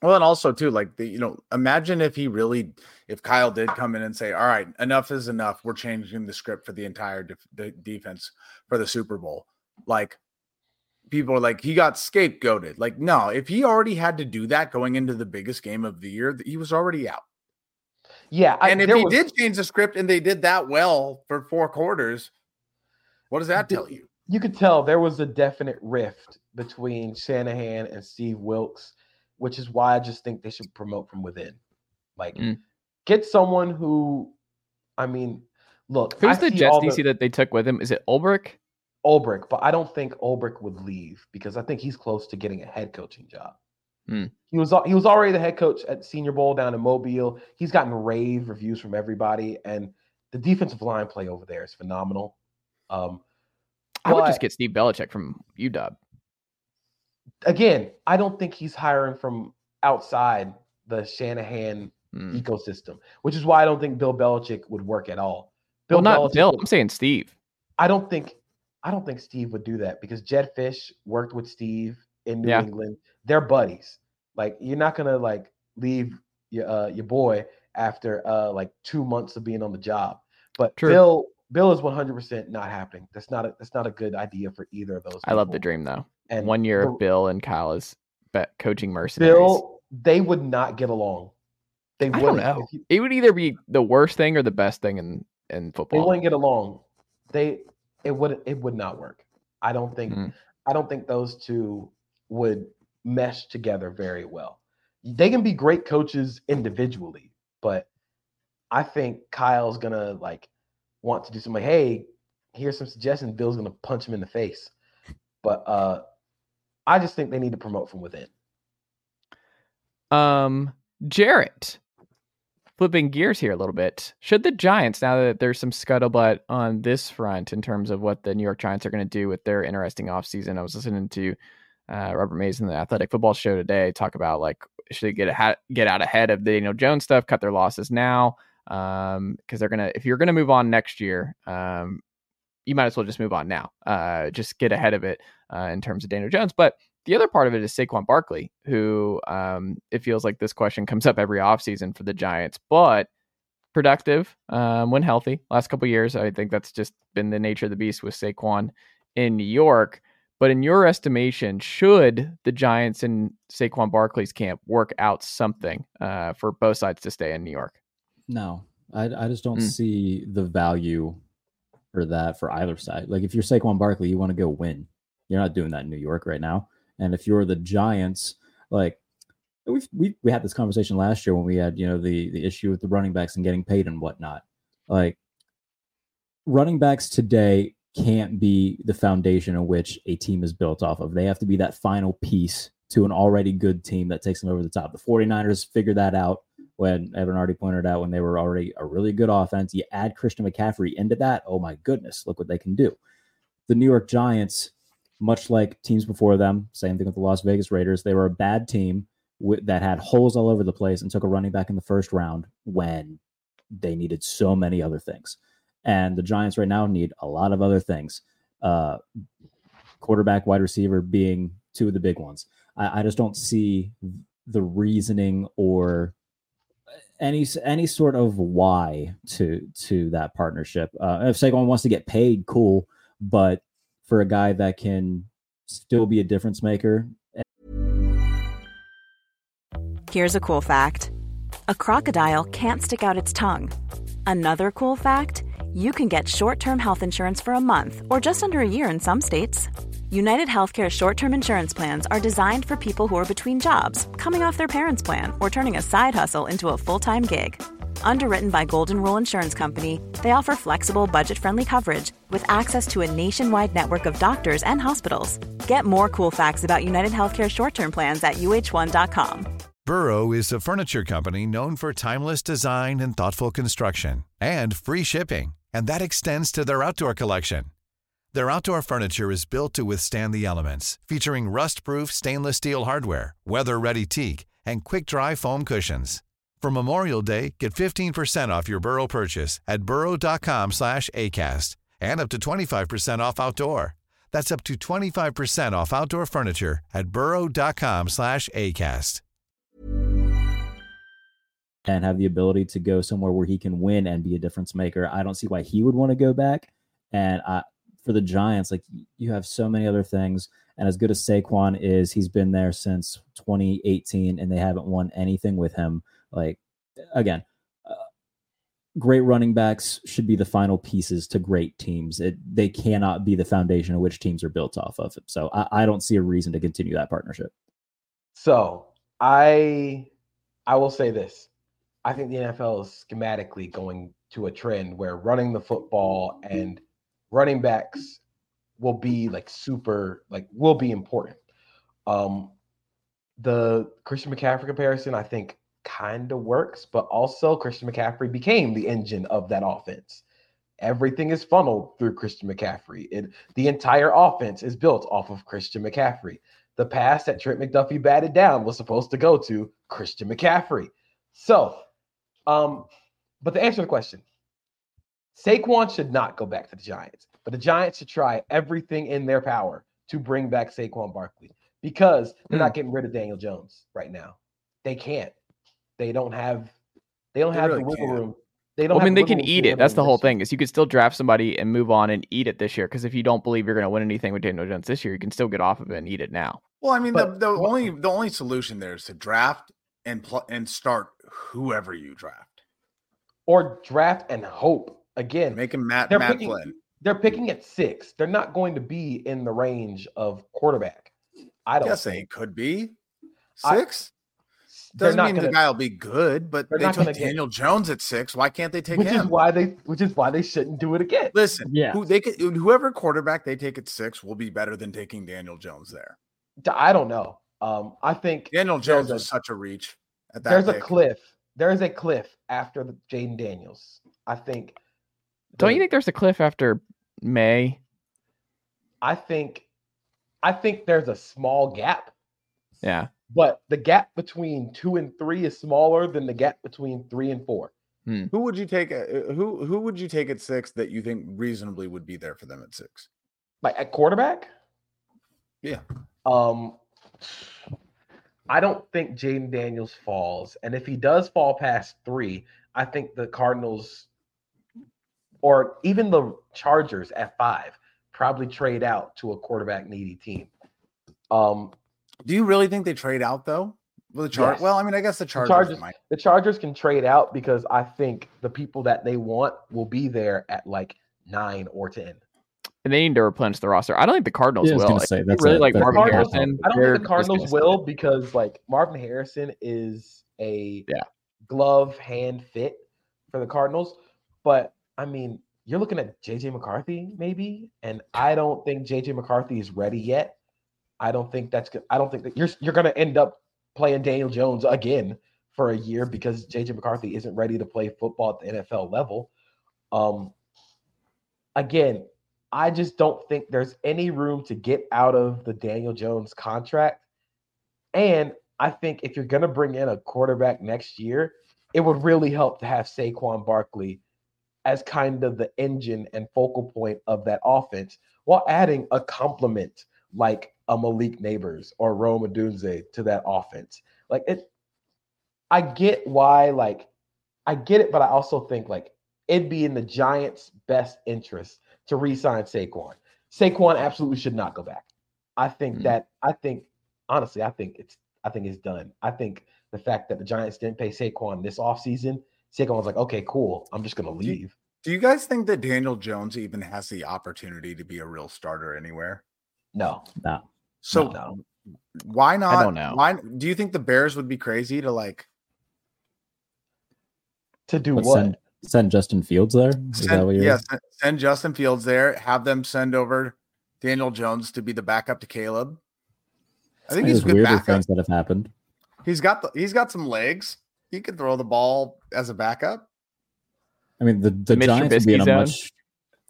Well, and also too, like the you know, imagine if he really, if Kyle did come in and say, "All right, enough is enough. We're changing the script for the entire def- the defense for the Super Bowl." Like people are like, he got scapegoated. Like, no, if he already had to do that going into the biggest game of the year, he was already out. Yeah, I, and if he was... did change the script and they did that well for four quarters, what does that tell you? You could tell there was a definite rift between Shanahan and Steve Wilks which is why I just think they should promote from within. Like, mm. get someone who, I mean, look. Who's I the Jets DC the, that they took with him? Is it Ulbrich? Ulbrich, but I don't think Ulbrich would leave because I think he's close to getting a head coaching job. Mm. He was he was already the head coach at Senior Bowl down in Mobile. He's gotten rave reviews from everybody, and the defensive line play over there is phenomenal. Um, I would just get Steve Belichick from UW again, I don't think he's hiring from outside the Shanahan mm. ecosystem, which is why I don't think Bill Belichick would work at all. Bill well, not Belichick Bill. I'm saying Steve. I don't think I don't think Steve would do that because Jedd Fisch worked with Steve in New yeah. England. They're buddies. Like you're not gonna like leave your uh, your boy after uh, like two months of being on the job. But True. Bill Bill is 100% not happening. That's not a that's not a good idea for either of those. People. I love the dream though. And one year of Bill and Kyle is coaching mercenaries. Bill, they would not get along. They I don't know. You, it would either be the worst thing or the best thing in in football. They wouldn't get along. They it would it would not work. I don't think mm. I don't think those two would mesh together very well. They can be great coaches individually, but I think Kyle's gonna like want to do something like, hey, here's some suggestions. Bill's gonna punch him in the face. But uh I just think they need to promote from within. Um, Jarrett, flipping gears here a little bit. Should the Giants, now that there's some scuttlebutt on this front in terms of what the New York Giants are going to do with their interesting offseason, I was listening to uh, Robert Mays in the Athletic Football Show today talk about like should they get a, get out ahead of the Daniel Jones stuff, cut their losses now, because um, they're gonna if you're gonna move on next year, um, you might as well just move on now. Uh, just get ahead of it uh, in terms of Daniel Jones. But the other part of it is Saquon Barkley, who um, it feels like this question comes up every offseason for the Giants, but productive um, when healthy. Last couple years, I think that's just been the nature of the beast with Saquon in New York. But in your estimation, should the Giants and Saquon Barkley's camp work out something uh, for both sides to stay in New York? No, I, I just don't mm. see the value for that for either side. Like if you're Saquon Barkley, you want to go win. You're not doing that in New York right now. And if you're the Giants, like we we we had this conversation last year when we had you know the the issue with the running backs and getting paid and whatnot. Like running backs today can't be the foundation on which a team is built off of. They have to be that final piece to an already good team that takes them over the top. The 49ers figured that out when Evan already pointed out when they were already a really good offense. You add Christian McCaffrey into that. Oh my goodness, look what they can do. The New York Giants, much like teams before them, same thing with the Las Vegas Raiders, they were a bad team with, that had holes all over the place and took a running back in the first round when they needed so many other things. And the Giants right now need a lot of other things. Uh, quarterback, wide receiver being two of the big ones. I, I just don't see the reasoning or any any sort of why to to that partnership. Uh, if Saquon wants to get paid, cool, but for a guy that can still be a difference maker. Here's a cool fact: a crocodile can't stick out its tongue. Another cool fact you can get short term health insurance for a month or just under a year in some states. United Healthcare short term insurance plans are designed for people who are between jobs, coming off their parents' plan, or turning a side hustle into a full time gig. Underwritten by Golden Rule Insurance Company, they offer flexible, budget friendly coverage with access to a nationwide network of doctors and hospitals. Get more cool facts about United Healthcare short term plans at uh1.com. Burrow is a furniture company known for timeless design and thoughtful construction and free shipping, and that extends to their outdoor collection. Their outdoor furniture is built to withstand the elements, featuring rust-proof stainless steel hardware, weather-ready teak, and quick-dry foam cushions. For Memorial Day, get 15% off your Burrow purchase at burrow.com slash ACAST and up to 25% off outdoor. That's up to 25% off outdoor furniture at burrow.com slash ACAST. and have the ability to go somewhere where he can win and be a difference maker. I don't see why he would want to go back. And I, for the Giants, like you have so many other things. And as good as Saquon is, he's been there since 2018 and they haven't won anything with him. Like, again, uh, great running backs should be the final pieces to great teams. It, they cannot be the foundation of which teams are built off of. So I, I don't see a reason to continue that partnership. So I I will say this. I think the NFL is schematically going to a trend where running the football and running backs will be like super like will be important. Um the Christian McCaffrey comparison I think kind of works, but also Christian McCaffrey became the engine of that offense. Everything is funneled through Christian McCaffrey. It, the entire offense is built off of Christian McCaffrey. The pass that Trent McDuffie batted down was supposed to go to Christian McCaffrey. So, um, but to answer the question, Saquon should not go back to the Giants, but the Giants should try everything in their power to bring back Saquon Barkley because they're Hmm. not getting rid of Daniel Jones right now. They can't. They don't have. They don't They have really the wiggle can't. room. They don't. Well, I mean, the they can eat it. That's the whole this year. thing. Is you could still draft somebody and move on and eat it this year. Because if you don't believe you're going to win anything with Daniel Jones this year, you can still get off of it and eat it now. Well, I mean, But the, the what- only the only solution there is to draft and pl- and start whoever you draft. Or draft and hope again. Make him Matt They're Matt picking- Flynn. They're picking at six. They're not going to be in the range of quarterback. I don't Yes, they could be six. They're Doesn't not mean gonna, the guy will be good, but they're they not took gonna get- Daniel Jones at six. Why can't they take which him? is why they which is why they shouldn't do it again. Listen, Yeah. who they could whoever quarterback they take at six will be better than taking Daniel Jones there. I don't know. Um, I think Daniel Jones is a- such a reach at that. there's a cliff. There's a cliff after the Jayden Daniels. I think. Don't you think there's a cliff after Maye? I think. I think there's a small gap, Yeah. but the gap between two and three is smaller than the gap between three and four. Who would you take? uh, Who who would you take at six that you think reasonably would be there for them at six? Like at quarterback, Yeah, Um, I don't think Jayden Daniels falls, and if he does fall past three, I think the Cardinals or even the Chargers at five probably trade out to a quarterback needy team. Um, Do you really think they trade out though? Well, the Char- Yes. Well, I mean, I guess the Chargers, Chargers- might. the Chargers can trade out because I think the people that they want will be there at like nine or ten. And they need to replenish the roster. I don't think the Cardinals Yeah, will. gonna say, that's really a- like that's The a Marvin Cardinals- Harrison. I don't think the Cardinals stay. will because like Marvin Harrison is a Yeah. glove hand fit for the Cardinals. But I mean, you're looking at JJ McCarthy maybe, and I don't think JJ McCarthy is ready yet. I don't think that's good. I don't think that you're you're gonna end up playing Daniel Jones again for a year because JJ McCarthy isn't ready to play football at the NFL level. Um again, I just don't think there's any room to get out of the Daniel Jones contract. And I think if you're going to bring in a quarterback next year, it would really help to have Saquon Barkley as kind of the engine and focal point of that offense while adding a complement like a Malik Nabers or Rome Odunze to that offense. Like it, I get why, like, I get it, but I also think like it'd be in the Giants' best interest to re-sign Saquon. Saquon absolutely should not go back. I think Mm. that I think honestly, I think it's I think it's done. I think the fact that the Giants didn't pay Saquon this offseason, Saquon was like, okay, cool. I'm just gonna leave. Do you guys think that Daniel Jones even has the opportunity to be a real starter anywhere? No. No. So No. why not? I don't know. Why do you think the Bears would be crazy to like To do But what? send send Justin Fields there? Is that what you're yeah, send, send Justin Fields there, have them send over Daniel Jones to be the backup to Caleb? I think he's There's a good weirder backup. things that have happened. He's got the, he's got some legs. He can throw the ball as a backup. I mean, the, the Mitch Giants would be in a Trubisky much.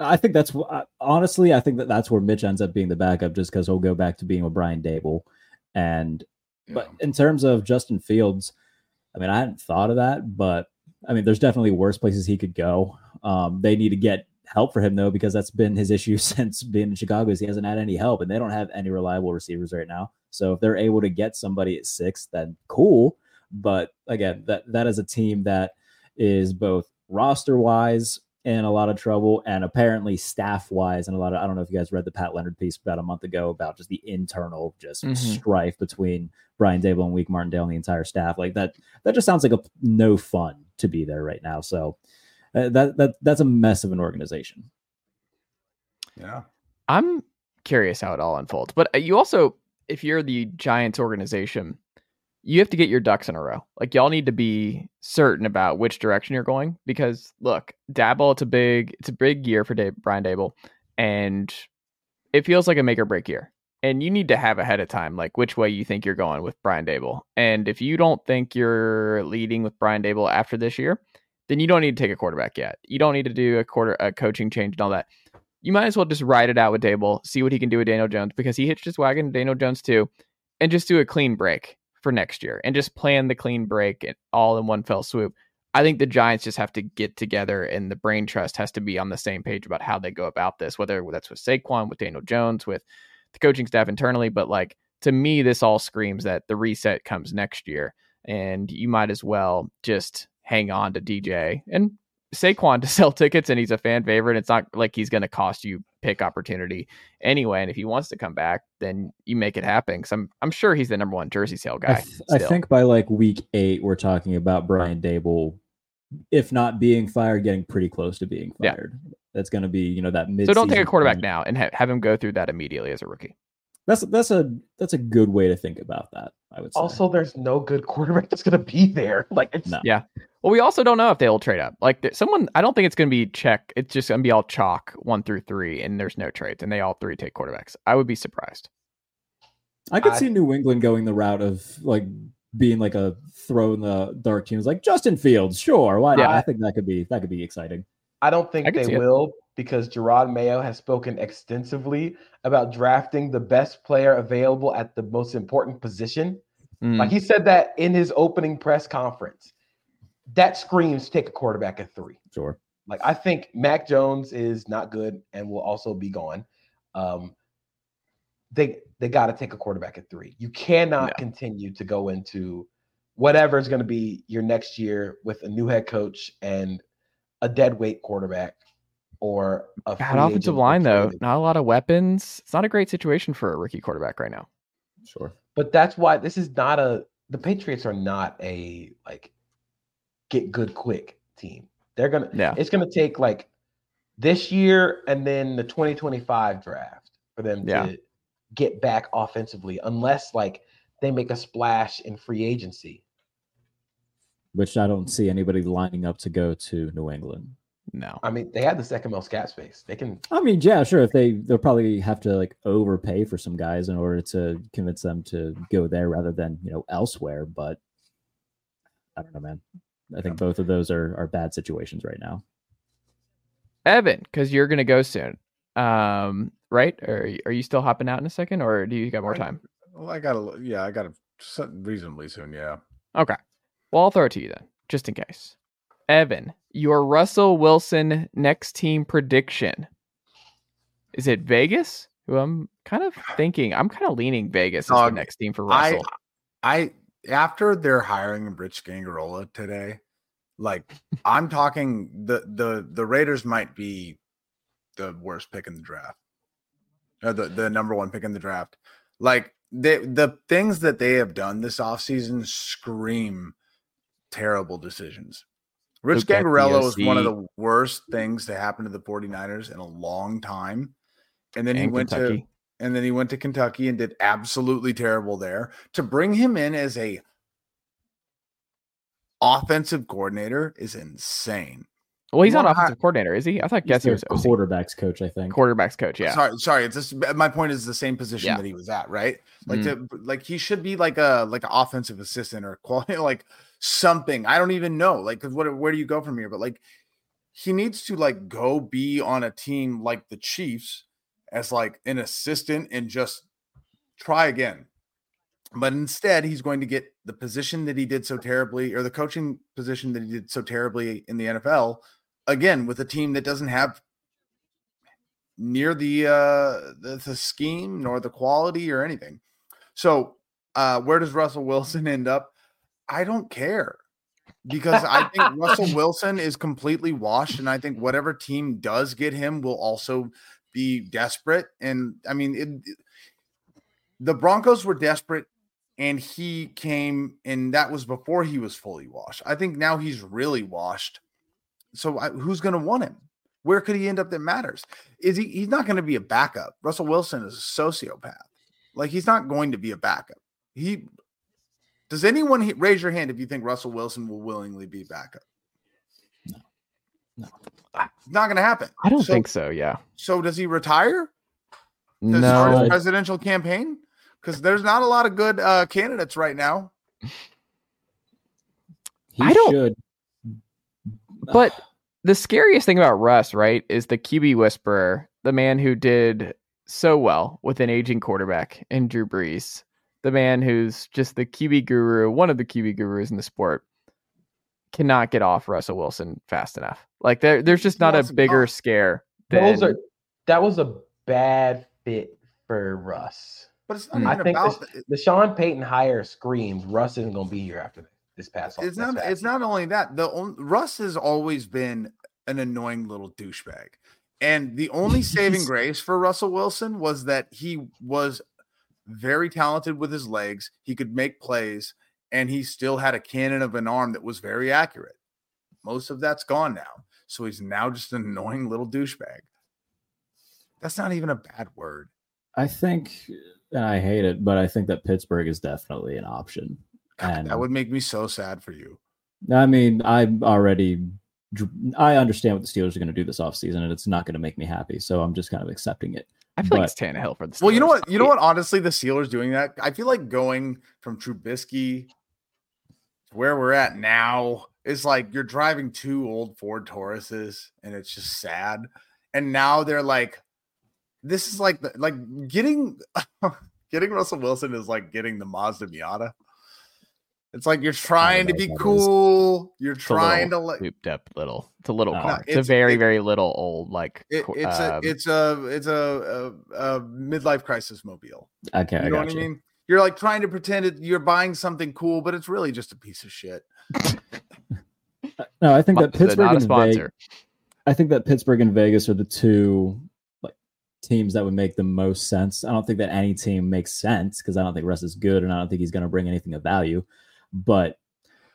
I think that's uh, honestly, I think that that's where Mitch ends up being the backup, just because he'll go back to being with Brian Daboll. And but in terms of Justin Fields, I mean, I hadn't thought of that, but I mean, there's definitely worse places he could go. Um, they need to get help for him though, because that's been his issue since being in Chicago. Is he hasn't had any help, and they don't have any reliable receivers right now. So if they're able to get somebody at six, then cool. But again, that that is a team that is both roster wise in a lot of trouble and apparently staff wise and a lot of I don't know if you guys read the Pat Leonard piece about a month ago about just the internal just Mhm. strife between Brian Daboll and Wink Martindale and the entire staff. Like that that just sounds like a no fun to be there right now. So uh, that that that's a mess of an organization. Yeah. I'm curious how it all unfolds. But uh, you also, if you're the Giants organization, you have to get your ducks in a row. Like y'all need to be certain about which direction you're going because look, Daboll, it's a big, it's a big year for Dave, Brian Daboll, and it feels like a make or break year. And you need to have ahead of time like which way you think you're going with Brian Daboll. And if you don't think you're leading with Brian Daboll after this year, then you don't need to take a quarterback yet. You don't need to do a quarter a coaching change and all that you might as well just ride it out with Daboll, see what he can do with Daniel Jones because he hitched his wagon to Daniel Jones too, and just do a clean break for next year and just plan the clean break all in one fell swoop. I think the Giants just have to get together and the brain trust has to be on the same page about how they go about this, whether that's with Saquon, with Daniel Jones, with the coaching staff internally. But like to me, this all screams that the reset comes next year and you might as well just hang on to DJ and Saquon to sell tickets and he's a fan favorite. It's not like he's going to cost you pick opportunity anyway. And if he wants to come back, then you make it happen. Cause I'm, I'm sure he's the number one jersey sale I, guy. th- I think by like week eight, we're talking about Brian Daboll, if not being fired, getting pretty close to being Yeah. fired. That's going to be you know that mid. so. Don't take a quarterback now and ha- have him go through that immediately as a rookie. That's that's a that's a good way to think about that. I would say. Also, there's no good quarterback that's gonna be there. Like it's No. Yeah. Well, we also don't know if they'll trade up. Like someone, I don't think it's going to be check. It's just going to be all chalk one through three, and there's no trades, and they all three take quarterbacks. I would be surprised. I could I- see New England going the route of like being like a throw in the dark teams, like Justin Fields. Sure, why? not? Yeah. I think that could be that could be exciting. I don't think I can see they it. will because Jerod Mayo has spoken extensively about drafting the best player available at the most important position. Mm. Like he said that in his opening press conference. That screams take a quarterback at three. Sure. Like I think Mac Jones is not good and will also be gone. Um, they they got to take a quarterback at three. You cannot No. continue to go into whatever is going to be your next year with a new head coach and a dead weight quarterback or a Bad offensive line though. traded. Not a lot of weapons. It's not a great situation for a rookie quarterback right now. Sure. But that's why this is not a the Patriots are not a like get good quick team. They're gonna Yeah. it's gonna take like this year and then the 2025 draft for them Yeah. to get back offensively, unless like they make a splash in free agency. Which I don't see anybody lining up to go to New England. No. I mean, they have the second most cap space. They can I mean, yeah, sure. If they they'll probably have to like overpay for some guys in order to convince them to go there rather than you know elsewhere. But I don't know, man. I think both of those are are bad situations right now. Evan, because you're gonna go soon. Um, right? Or are you still hopping out in a second, or do you got more I- time? Well, I gotta, yeah, I gotta reasonably soon. Yeah. Okay. Well, I'll throw it to you then, just in case. Evan, your Russell Wilson next team prediction. Is it Vegas? Who I'm kind of thinking, I'm kind of leaning Vegas as the next team for I, Russell. I, after they're hiring Rich Scangarello today, like I'm talking the the the Raiders might be the worst pick in the draft, or the the number one pick in the draft. Like they the things that they have done this offseason scream terrible decisions. Rich Luke Scangarello is one of the worst things to happen to the 49ers in a long time. And then he went Kentucky. to and then he went to Kentucky and did absolutely terrible there. To bring him in as a offensive coordinator is insane. Well, he's You not wanna offensive coordinator, is he? I thought He's Gessie their was OC. quarterbacks coach, I think. quarterbacks coach. Yeah. Sorry, sorry. It's just my point is the same position Yeah. that he was at, right? Like Mm. to like he should be like a like an offensive assistant or quality like something. I don't even know. Like 'cause what where do you go from here? But like he needs to like go be on a team like the Chiefs as like an assistant and just try again. But instead, he's going to get the position that he did so terribly, or the coaching position that he did so terribly in the NFL, again with a team that doesn't have near the uh the, the scheme nor the quality or anything. So uh where does Russell Wilson end up? I don't care because I think Russell Wilson is completely washed, and I think whatever team does get him will also be desperate. And I mean, it, the Broncos were desperate, and he came, and that was before he was fully washed. I think now he's really washed. So I, who's going to want him? Where could he end up that matters? Is he? He's not going to be a backup. Russell Wilson is a sociopath. Like he's not going to be a backup. He does anyone raise your hand if you think Russell Wilson will willingly be backup? No. No. It's not going to happen. I don't So- think so. Yeah. So does he retire? to start his No. presidential campaign? Because there's not a lot of good uh, candidates right now. He I don't- should. But the scariest thing about Russ, right, is the QB whisperer, the man who did so well with an aging quarterback in Drew Brees, the man who's just the QB guru, one of the QB gurus in the sport, cannot get off Russell Wilson fast enough. Like there, there's just He not a bigger off. scare. Those than- are that was a bad fit for Russ. But it's not Hmm. I think about. the, the Sean Payton hire screams Russ isn't going to be here after this past. it's not. past It's not only that. The on, Russ has always been an annoying little douchebag, and the only saving grace for Russell Wilson was that he was very talented with his legs. He could make plays, and he still had a cannon of an arm that was very accurate. Most of that's gone now, so he's now just an annoying little douchebag. That's not even a bad word. I think, and I hate it, but I think that Pittsburgh is definitely an option. God, And that would make me so sad for you. I mean, I'm already, I understand what the Steelers are going to do this offseason, and it's not going to make me happy. So I'm just kind of accepting it. I feel like but- it's Tannehill for the. Well, you know what? You know what? Honestly, the Steelers doing that. I feel like going from Trubisky to where we're at now is like you're driving two old Ford Tauruses, and it's just sad. And now they're like, this is like the, like getting getting Russell Wilson is like getting the Mazda Miata. It's like you're trying to be what that is. cool. You're trying to like souped up little. It's a little No, car. It's, it's- a very, it- very little old like. it, it's um, a it's a it's a, a, a midlife crisis mobile. Okay, You I know got what you. I mean? You're like trying to pretend it, you're buying something cool, but it's really just a piece of shit. No, I think that Pittsburgh and. Vegas, I think that Pittsburgh and Vegas are the two like teams that would make the most sense. I don't think that any team makes sense because I don't think Russ is good, and I don't think he's going to bring anything of value. But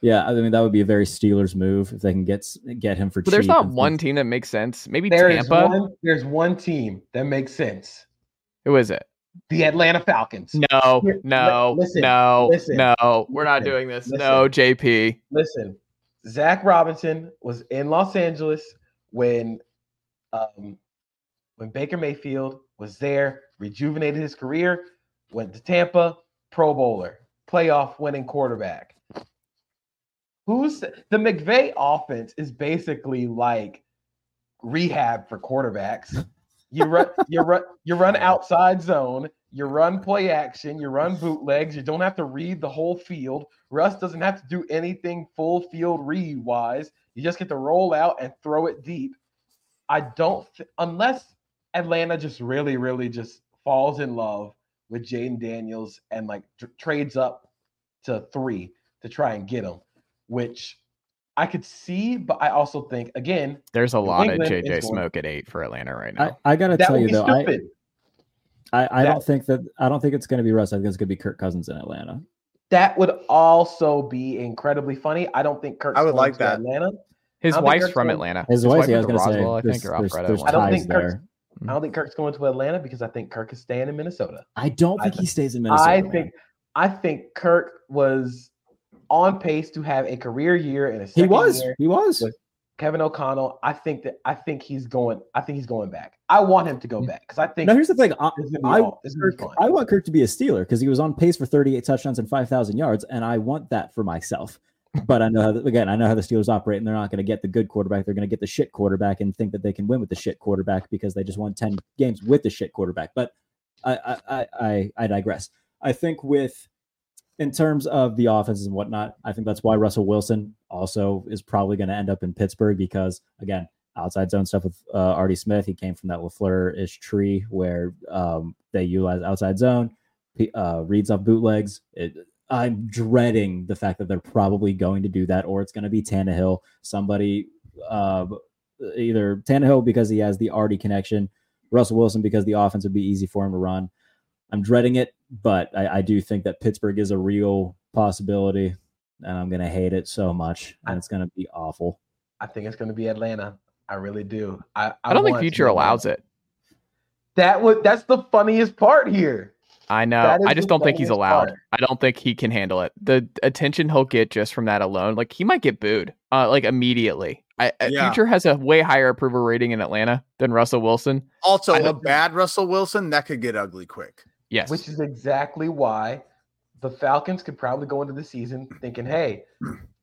yeah, I mean that would be a very Steelers move if they can get get him for But there's not one team that makes sense. Maybe There is Tampa. one. There's one team that makes sense. Who is it? The Atlanta Falcons. No, no, listen, no, listen, no. We're not doing this. listen. No, JP. Listen, Zach Robinson was in Los Angeles when um, when Baker Mayfield was there, rejuvenated his career, went to Tampa, Pro Bowler, playoff winning quarterback. Who's the McVay offense is basically like rehab for quarterbacks. You run, you run, you run outside zone. You run play action. You run bootlegs. You don't have to read the whole field. Russ doesn't have to do anything full field read wise. You just get to roll out and throw it deep. I don't, th- unless Atlanta just really, really just falls in love with Jayden Daniels and like tr- trades up to three to try and get him, which I could see, but I also think again There's a New lot of JJ going- Smoke at eight for Atlanta right now. I gotta that tell you though, I, stupid. I, I That- don't think that I don't think it's going to be Russ. I think it's going to be Kirk Cousins in Atlanta. that would also be incredibly funny. I don't think Kirk. I would like to that. Atlanta. His I don't think wife's from going- Atlanta. His wife, yeah, I was went to gonna say, Roswell, I think, or there's- Alpharetta. there's one. I don't ties think Kirk's. there. I don't think Kirk's going to Atlanta because I think Kirk is staying in Minnesota. I don't I think he stays in Minnesota. I man. think I think Kirk was on pace to have a career year in a he was. He was. Kevin O'Connell. I think that I think he's going. I think he's going back. I want him to go mm. back because I think. Now here's the thing. I, this is gonna be I, all- this is gonna be Kirk- I want Kirk to be a Steeler because he was on pace for 38 touchdowns and 5,000 yards, and I want that for myself. But I know how the, again, I know how the Steelers operate, and they're not going to get the good quarterback. They're going to get the shit quarterback and think that they can win with the shit quarterback because they just won 10 games with the shit quarterback. But I I I, I, I digress. I think with in terms of the offenses and whatnot, I think that's why Russell Wilson also is probably going to end up in Pittsburgh because again, outside zone stuff with uh, Artie Smith. He came from that Lafleur ish tree where um, they utilize outside zone, uh, reads off bootlegs. It, I'm dreading the fact that they're probably going to do that, or it's going to be Tannehill, somebody, uh, either Tannehill because he has the Artie connection, Russell Wilson because the offense would be easy for him to run. I'm dreading it, but I, I do think that Pittsburgh is a real possibility, and I'm going to hate it so much, and it's going to be awful. I think it's going to be Atlanta. I really do. I, I don't think want it to be future allows it. That would. That's the funniest part here. I know. I just don't think he's allowed. part. I don't think he can handle it. The attention he'll get just from that alone, like he might get booed, uh, like immediately. I, I- Yeah. Future has a way higher approval rating in Atlanta than Russell Wilson. Also, a bad Russell Wilson that could get ugly quick. Yes, Which is exactly why the Falcons could probably go into the season thinking, "Hey,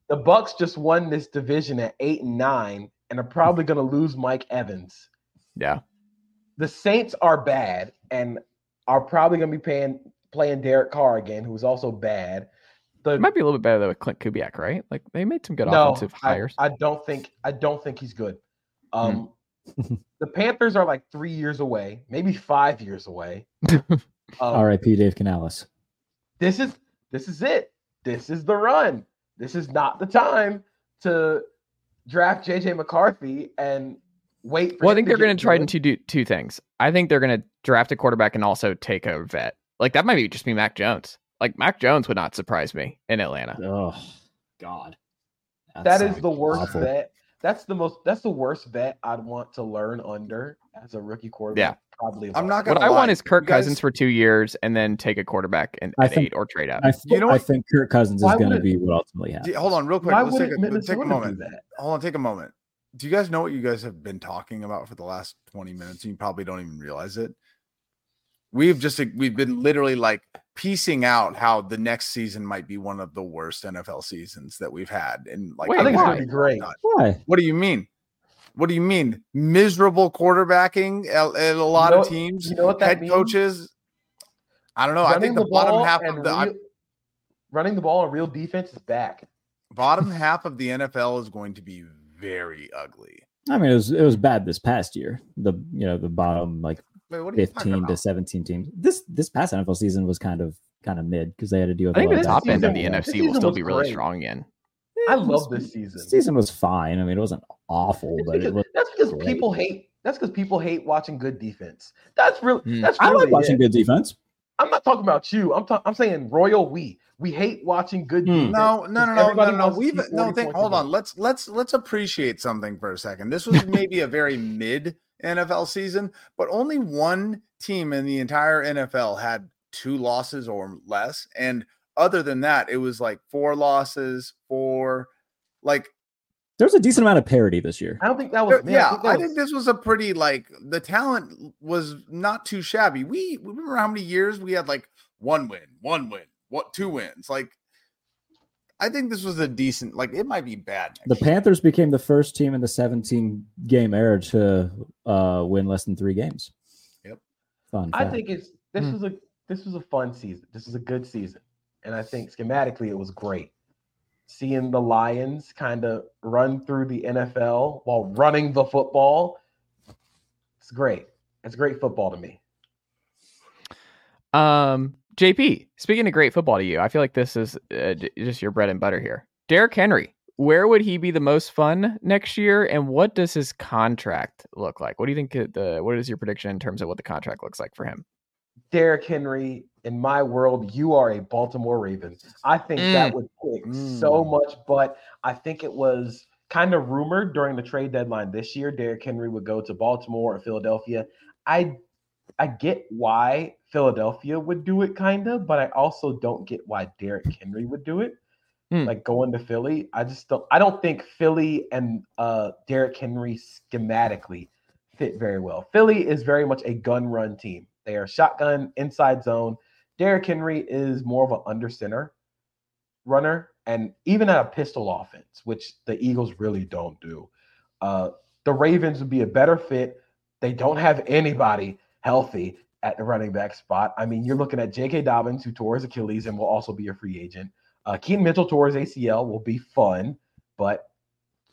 the Bucks just won this division at eight and nine, and are probably going to lose Mike Evans. yeah. The Saints are bad and are probably going to be paying playing Derek Carr again, who's also bad. The It might be a little bit better though with Klint Kubiak, right? Like they made some good no, offensive I- hires. I, don't think I don't think he's good. Um, the Panthers are like three years away, maybe five years away. Um, R.I.P. Dave Canales. this is this is it. This is the run. This is not the time to draft JJ McCarthy and wait. For well, I think they're going to try good. to do two things. I think they're going to draft a quarterback and also take a vet. Like that might be just be Mac Jones. Like Mac Jones would not surprise me in Atlanta. Oh God, That is the worst awful. bet. That's the most. That's the worst bet I'd want to learn under as a rookie quarterback. Probably. I'm all not time. What gonna I want is Kirk guys- Cousins for two years and then take a quarterback and I at think- eight or trade up. I, th- You know I think Kirk Cousins is going to be what ultimately happens. Hold on, real quick. Why Let's take, wouldn't a, let's take a Minnesota moment. do that? Hold on, take a moment. Do you guys know what you guys have been talking about for the last 20 minutes? And you probably don't even realize it. We've just we've been literally like piecing out how the next season might be one of the worst NFL seasons that we've had. And like Wait, I think it's why? gonna be great. Why? What do you mean? What do you mean? Miserable quarterbacking at, at a lot You know- of teams, you know what that head means? coaches. I don't know. I think the, bottom half of the I- real- running the ball and real defense is back. bottom half of the NFL is going to be very ugly. I mean, it was it was bad this past year. The you know the bottom like Wait, what are you talking fifteen to seventeen teams. This this past NFL season was kind of kind of mid because they had to deal with. I think a the top end of season- the This NFC will still be really great. strong again. I love this- this season. Season was fine. I mean, it wasn't awful, It's but it because- was. that's because great. people hate. That's because people hate watching good defense. That's really. Hmm. That's I really like watching it. good defense. I'm not talking about you. I'm talking. I'm saying royal we. We hate watching good defense. No, no, no, no, no, no. We've no 40 think. Hold on. Let's let's let's appreciate something for a second. This was maybe a very mid NFL season, but only one team in the entire NFL had two losses or less, and other than that, it was like four losses, four, like There's a decent amount of parity this year. I don't think that was. There- yeah, that I was- think this was a pretty like the talent was not too shabby. We we remember how many years we had like one win, one win, what two wins. Like, I think this was a decent. Like, it might be bad. The year. Panthers became the first team in the 17 game era to uh, win less than three games. Yep. Fun. I think it's this was a this was a fun season. This was a good season, and I think schematically it was great. Seeing the Lions kind of run through the NFL while running the football, it's great. It's great football to me. Um, JP, speaking of great football to you, I feel like this is uh, just your bread and butter here. Derrick Henry, where would he be the most fun next year, and what does his contract look like? What do you think? uh, The what is your prediction in terms of what the contract looks like for him? Derrick Henry, in my world, you are a Baltimore Raven. I think that would kick so Mm. much, but I think it was kind of rumored during the trade deadline this year, Derrick Henry would go to Baltimore or Philadelphia. I I get why Philadelphia would do it, kind of, but I also don't get why Derrick Henry would do it. Hmm. Like going to Philly, I just don't. I don't think Philly and uh, Derrick Henry schematically fit very well. Philly is very much a gun run team. They are shotgun inside zone. Derrick Henry is more of an under center runner, and even at a pistol offense, which the Eagles really don't do. Uh, the Ravens would be a better fit. They don't have anybody healthy at the running back spot. I mean, you're looking at J.K. Dobbins, who tore his Achilles and will also be a free agent. Uh, Mitchell tore his ACL, will be fun, but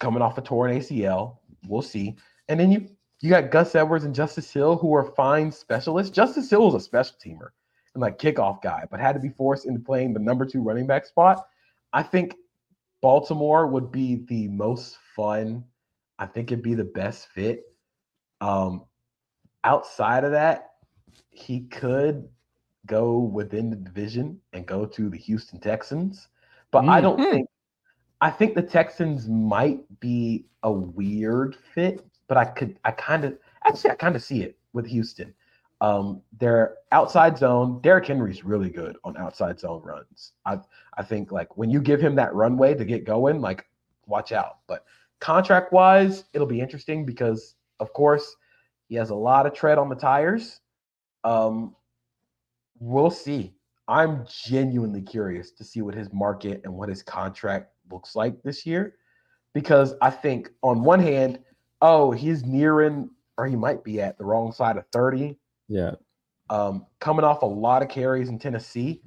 coming off a torn ACL, we'll see. And then you you got Gus Edwards and Justice Hill, who are fine specialists. Justice Hill was a special teamer and like kickoff guy, but had to be forced into playing the number two running back spot. I think Baltimore would be the most fun. I think it'd be the best fit. Um, outside of that, he could go within the division and go to the Houston Texans. But I don't Mhm. think I think the Texans might be a weird fit, but I could I kind of actually I kind of see it with Houston. Um, their outside zone, Derrick Henry's really good on outside zone runs. I I think like when you give him that runway to get going, like watch out. But contract wise, it'll be interesting because of course he has a lot of tread on the tires. Um, we'll see. I'm genuinely curious to see what his market and what his contract looks like this year because I think on one hand, oh, he's nearing or he might be at the wrong side of 30 Yeah. um, coming off a lot of carries in Tennessee.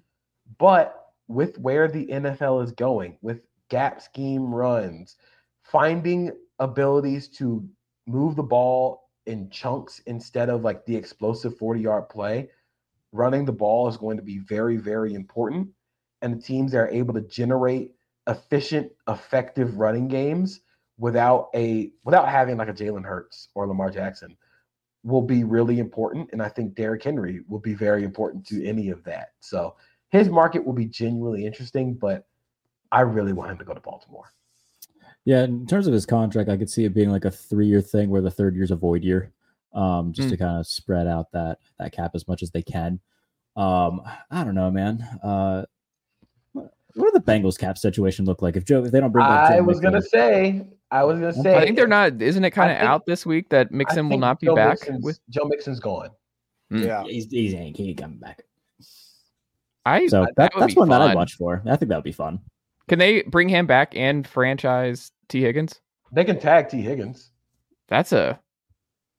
But with where the NFL is going, with gap scheme runs, finding abilities to move the ball in chunks instead of like the explosive 40 yard play, running the ball is going to be very, very important. And the teams that are able to generate efficient, effective running games without a without having like a Jalen Hurts or Lamar Jackson will be really important. And I think Derrick Henry will be very important to any of that. So his market will be genuinely interesting, but I really want him to go to Baltimore. Yeah, in terms of his contract, I could see it being like a three-year thing where the third year's a void year, um, just Hmm. to kind of spread out that that cap as much as they can. Um, I don't know, man. Uh, what what do the Bengals cap situation look like if Joe if they don't bring back? I Joe was gonna say, I was gonna say, I think they're not. Isn't it kind of out this week that Mixon will not be Joe back? Mixon's- With Joe Mixon's gone. Mm. Yeah. He's, he's ain't he ain't coming back. I So that, that, that's be one that I'd watch for. I think that would be fun. Can they bring him back and franchise Tee Higgins? They can tag Tee Higgins. That's a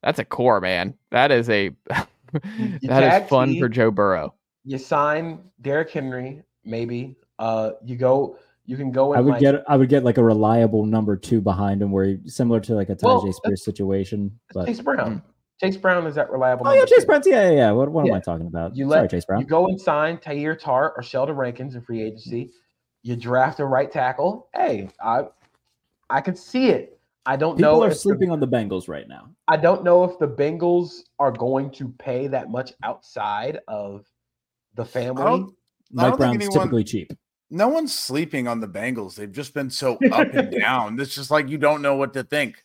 that's a core man. That is a that is fun T. for Joe Burrow. You sign Derrick Henry, maybe. Uh, you go. You can go. In I would like, get I would get like a reliable number two behind him, where he, similar to like a Tyjae Well, Spears situation. But Chase Brown. Mm. Chase Brown is that reliable? oh yeah, Chase. Brown. Yeah, yeah, yeah. What, what am I talking about? You Sorry, Chase Brown. you go and sign Teair Tart or Sheldon Rankins in free agency. Mm. You draft a right tackle. Hey, I I can see it. I don't People know are if the- sleeping on the Bengals right now. I don't know if the Bengals are going to pay that much outside of the I family. don't, I Mike don't Brown's think anyone, typically cheap. No one's sleeping on the Bengals. They've just been so up and down. It's just like you don't know what to think.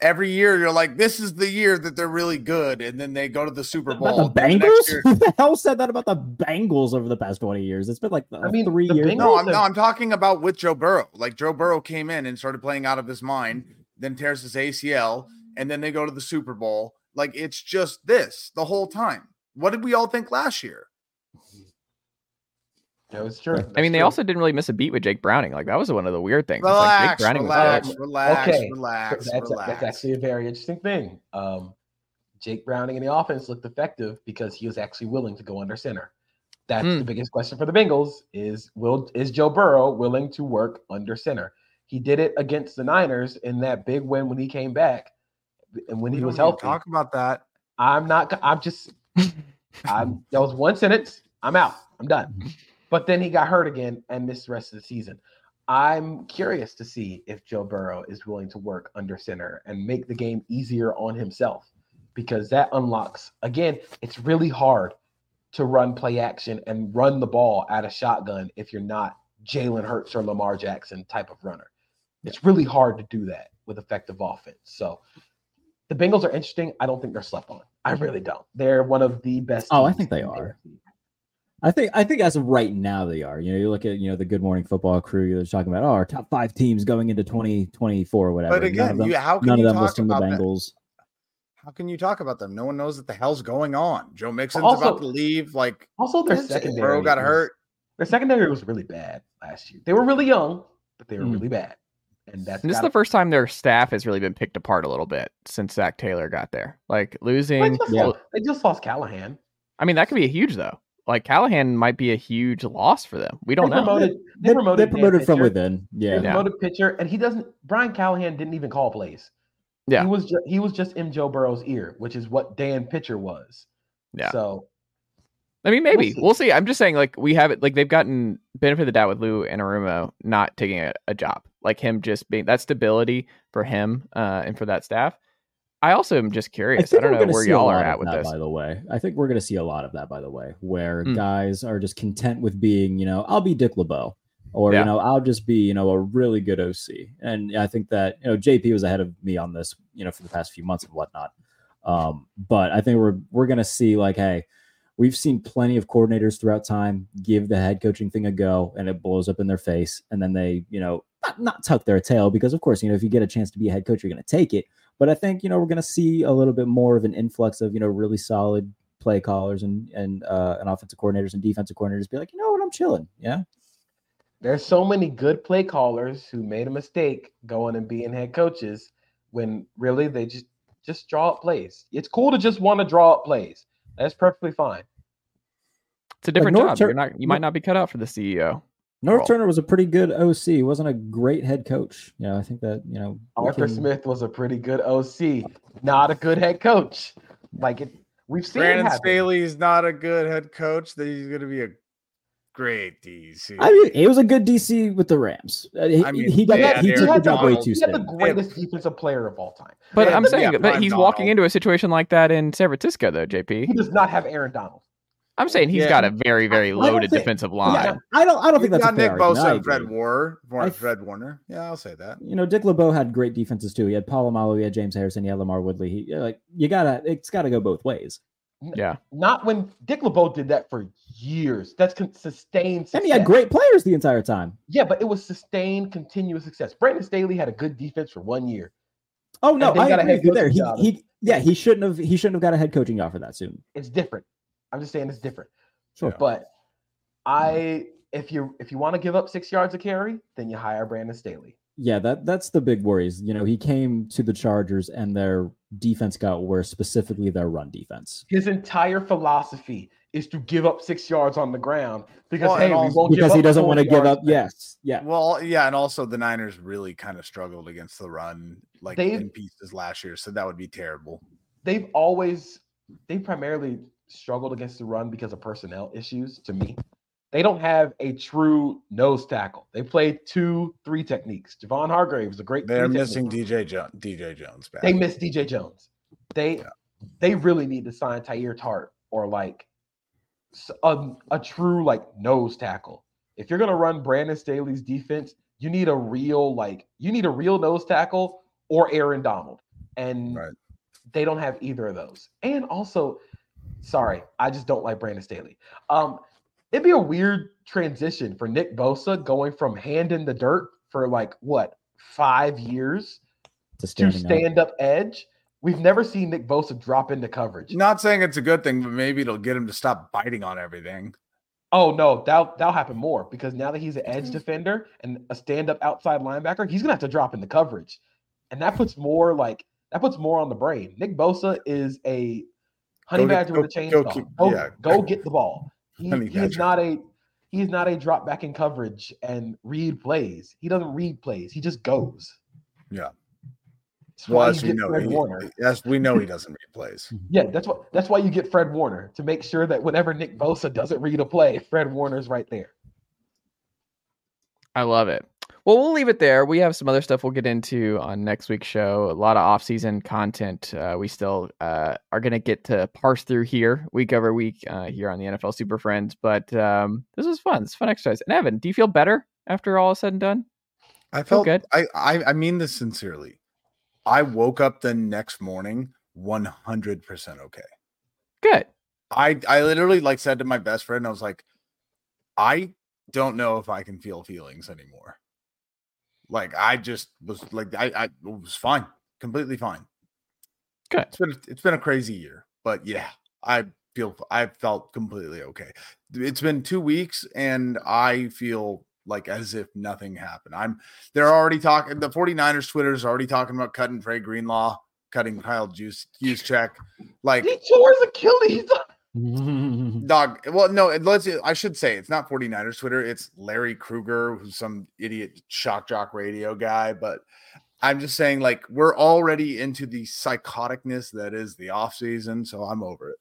Every year you're like, this is the year that they're really good, and then they go to the Super Bowl. About the Bengals? year- Who the hell said that about the Bengals over the past 20 years? It's been like I mean, three the years. Bengals- No, I'm no, I'm talking about with Joe Burrow. Like Joe Burrow came in and started playing out of his mind, then tears his ACL, and then they go to the Super Bowl. Like it's just this the whole time. What did we all think last year? That was true. I mean, they also didn't really miss a beat with Jake Browning. Like that was one of the weird things. It's like Jake Relax, Browning was relax, good. relax, Okay, relax, that's, relax. that's actually a very interesting thing. Um, Jake Browning in the offense looked effective because he was actually willing to go under center. That's Hmm. the biggest question for the Bengals: is will is Joe Burrow willing to work under center? He did it against the Niners in that big win when he came back, and when We he don't was need to healthy. Talk about that. I'm not. I'm just. I'm. That was one sentence. I'm out. I'm done. But then he got hurt again and missed the rest of the season. I'm curious to see if Joe Burrow is willing to work under center and make the game easier on himself because that unlocks. Again, it's really hard to run play action and run the ball at a shotgun if you're not Jalen Hurts or Lamar Jackson type of runner. It's really hard to do that with effective offense. So the Bengals are interesting. I don't think they're slept on. I really don't. They're one of the best. Oh, I think they are. AFC. I think I think as of right now they are. You know, you look at you know the Good Morning Football crew. They're talking about oh our top five teams going into twenty twenty four or whatever. But None of again, them, you, how can none you of them talk listing the about that? Bengals. How can you talk about them? No one knows what the hell's going on. Joe Mixon's Also- about to leave. Like Also, their Burrow secondary got was- hurt. Their secondary was really bad last year. They were really young, but they were Mm. really bad. And that's And this is the first time their staff has really been picked apart a little bit since Zac Taylor got there. Like losing. they just Yeah. lost- They just lost Callahan. I mean, that could be a huge though. Like Callahan might be a huge loss for them. We don't they know. Promoted, They, they promoted, they promoted from Pitcher. within. They Yeah. Yeah. promoted pitcher, and he doesn't. Brian Callahan didn't even call plays. Yeah. he was just he was just in Joe Burrow's ear, which is what Dan Pitcher was. Yeah. So I mean, maybe see. we'll see. I'm just saying, like we have it. Like they've gotten benefit of the doubt with Lou Anarumo not taking a, a job. Like him just being that stability for him uh, and for that staff. I also am just curious. I, think don't know where y'all are at with that, this. By the way, I think we're going to see a lot of that. By the way, where Mm. guys are just content with being, you know, I'll be Dick LeBeau, or Yeah. you know, I'll just be, you know, a really good OC. And I think that you know, JP was ahead of me on this, you know, for the past few months and whatnot. Um, but I think we're we're going to see like, hey, we've seen plenty of coordinators throughout time give the head coaching thing a go, and it blows up in their face, and then they, you know, not, not tuck their tail because of course, you know, if you get a chance to be a head coach, you're going to take it. But I think you know we're going to see a little bit more of an influx of you know really solid play callers and and uh, and offensive coordinators and defensive coordinators be like, you know what, I'm chilling. Yeah, there's so many good play callers who made a mistake going and being head coaches when really they just just draw up plays. It's cool to just want to draw up plays. That's perfectly fine. It's a different Norv job. Tur- You're not. You might not be cut out for the CEO. Norv Turner was a pretty good OC. He wasn't a great head coach. You know, I think that you know Arthur can- Smith was a pretty good OC, not a good head coach. Like it, we've seen it Brandon happen. Staley's not a good head coach. That he's going to be a great DC. I mean, he was a good DC with the Rams. Uh, he, I mean, he got they had He took the Aaron job way Donald. too He had the soon. greatest defensive player of all time. But Yeah, I'm saying, but Prime he's walking into a situation like that in San Francisco, though. JP. He does not have Aaron Donald. I'm saying he's Yeah. got a very, very loaded think- defensive Yeah, line. I don't. I don't think You've that's a got fair Nick Bosa and Fred agree. Warner. Th- Fred Warner. Yeah, I'll say that. You know, Dick LeBeau had great defenses too. He had Polamalu, he had James Harrison, he had LaMarr Woodley. He like you gotta. It's got to go both ways. Yeah, Not when Dick LeBeau did that for years. That's con- sustained. And he had great players the entire time. Yeah, but it was sustained, continuous success. Brandon Staley had a good defense for one year. Oh no, I got a agree head with you there. He, he yeah, he shouldn't have. He shouldn't have got a head coaching offer that soon. It's different. I'm just saying it's different. Sure. But I, mm-hmm. if you if you want to give up six yards of carry, then you hire Brandon Staley. Yeah, that that's the big worries. You know, he came to the Chargers and their defense got worse, specifically their run defense. His entire philosophy is to give up six yards on the ground because Well, hey, and we won't Because he doesn't want to give up. back. Yes. Yeah. Well, yeah, and also the Niners really kind of struggled against the run, like They- in pieces last year. So that would be terrible. They've always they primarily struggled against the run because of personnel issues. To me, they don't have a true nose tackle. They play two, three techniques. Javon Hargrave is a great. They're missing technique. DJ jo- DJ Jones back. They miss DJ Jones. They Yeah. they really need to sign Teair Tart or like a, a true like nose tackle. If you're gonna run Brandon Staley's defense, you need a real like you need a real nose tackle or Aaron Donald, and Right. they don't have either of those. And also, sorry, I just don't like Brandon Staley. Um, it'd be a weird transition for Nick Bosa going from hand in the dirt for like what five years To to standing up. stand up edge. We've never seen Nick Bosa drop into coverage. Not saying it's a good thing, but maybe it'll get him to stop biting on everything. Oh no, that'll that'll happen more because now that he's an edge defender and a stand up outside linebacker, he's gonna have to drop into coverage, and that puts more like that puts more on the brain. Nick Bosa is a honey Go get- badger with a go- go chainsaw. keep- Go, yeah. go get the ball. He, Honey he is badger. not a he's not a drop back in coverage and read plays. He doesn't read plays. He just goes. Yeah. That's Well, why as you we get know, Fred he, Warner. as we know, he doesn't read plays. Yeah, that's what that's why you get Fred Warner to make sure that whenever Nick Bosa doesn't read a play, Fred Warner's right there. I love it. Well, we'll leave it there. We have some other stuff we'll get into on next week's show. A lot of off-season content. Uh, we still uh, are going to get to parse through here week over week uh, here on the NFL Super Friends. But um, this was fun. It's fun exercise. And Evan, do you feel better after all is said and done? I Feel felt good. I, I I mean this sincerely. I woke up the next morning 100% okay. Good. I I literally like said to my best friend, I was like, I don't know if I can feel feelings anymore. Like I just was like I I was fine, completely fine. Good. It's been it's been a crazy year, but yeah, I feel I felt completely okay. It's been two weeks, and I feel like as if nothing happened. I'm they're already talking. The 49ers Twitter is already talking about cutting Dre Greenlaw, cutting Kyle Juice Juszczyk. Like He tore his Achilles. Dog. Well, no, let's. I should say it's not 49ers Twitter. It's Larry Krueger, who's some idiot shock jock radio guy. But I'm just saying, like, we're already into the psychoticness that is the off season. So I'm over it.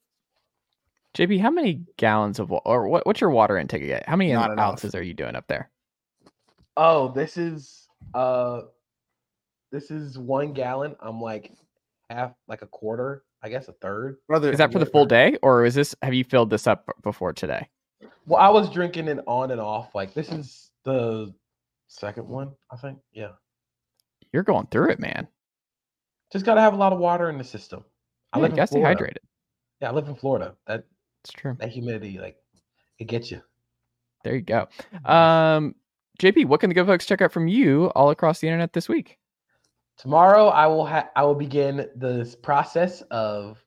JP, how many gallons of or what, what's your water intake again? How many Not enough. ounces are you doing up there? Oh, this is uh this is one gallon. I'm like half like a quarter, I guess a third. Brother, Is that for the full day, or is this? Have you filled this up before today? Well, I was drinking it on and off. Like this is the second one, I think. Yeah. You're going through it, man. Just gotta have a lot of water in the system. I Yeah, live you gotta stay hydrated. Yeah, I live in Florida. That It's true. that humidity, like it gets you. There you go. Um, JP, what can the good folks check out from you all across the internet this week? Tomorrow I will ha- I will begin this process of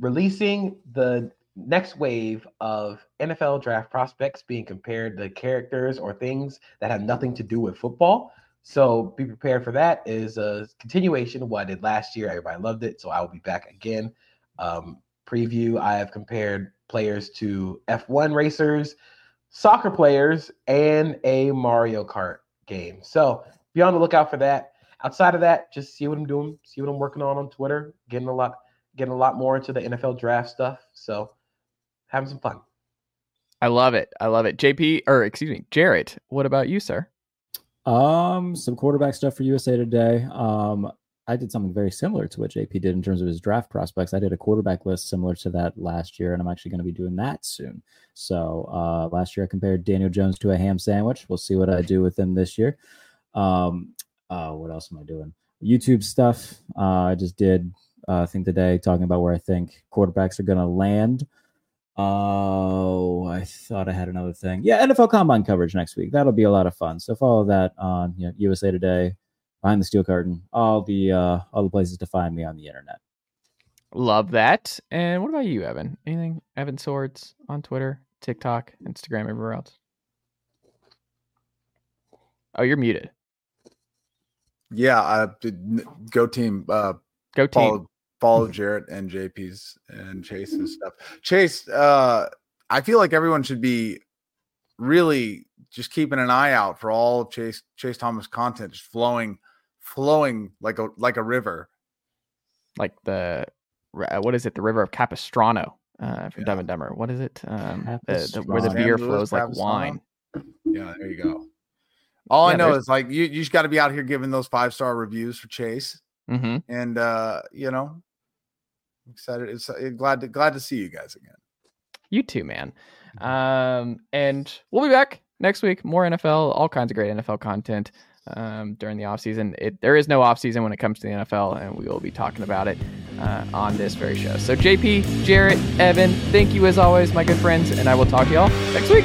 releasing the next wave of NFL draft prospects being compared to characters or things that have nothing to do with football. So be prepared for that. It Is a continuation of what I did last year. Everybody loved it, so I will be back again. Um, preview. I have compared players to F1 racers, soccer players, and a Mario Kart game. So be on the lookout for that. Outside of that, just see what I'm doing, see what I'm working on on Twitter, getting a lot, getting a lot more into the NFL draft stuff. So having some fun. I love it. I love it. JP, or excuse me, Jarrett, what about you, sir? Um, some quarterback stuff for USA Today. Um, I did something very similar to what JP did in terms of his draft prospects. I did a quarterback list similar to that last year, and I'm actually going to be doing that soon. So uh, last year I compared Daniel Jones to a ham sandwich. We'll see what I do with him this year. Um, uh, what else am I doing? YouTube stuff. Uh, I just did uh, think today talking about where I think quarterbacks are going to land. Oh, I thought I had another thing. Yeah, NFL Combine coverage next week. That'll be a lot of fun. So follow that on you know, USA Today, Behind the Steel Curtain, all the uh, all the places to find me on the internet. Love that. And what about you, Evan? Anything? Evan Sowards on Twitter, TikTok, Instagram, everywhere else? Oh, you're muted. Yeah, uh, go team. Uh, Go team. follow, follow Jarrett and JP's and Chase's stuff. Chase, uh, I feel like everyone should be really just keeping an eye out for all Chase Chase Thomas content just flowing, flowing like a like a river. Like the uh, what is it? The River of Capistrano uh, from Yeah. Dumb and Dumber. What is it? Um, the, the, where the beer flows like wine. Yeah, there you go. All I know there's- is like you you just got to be out here giving those five star reviews for Chase, hmm and uh, you know, excited. It's uh, glad to glad to see you guys again. You too, man. Um, and we'll be back next week. More NFL, all kinds of great NFL content um, during the offseason. It, there is no offseason when it comes to the NFL, and we will be talking about it uh, on this very show. So, JP, Jarrett, Evan, thank you as always, my good friends, and I will talk to y'all next week.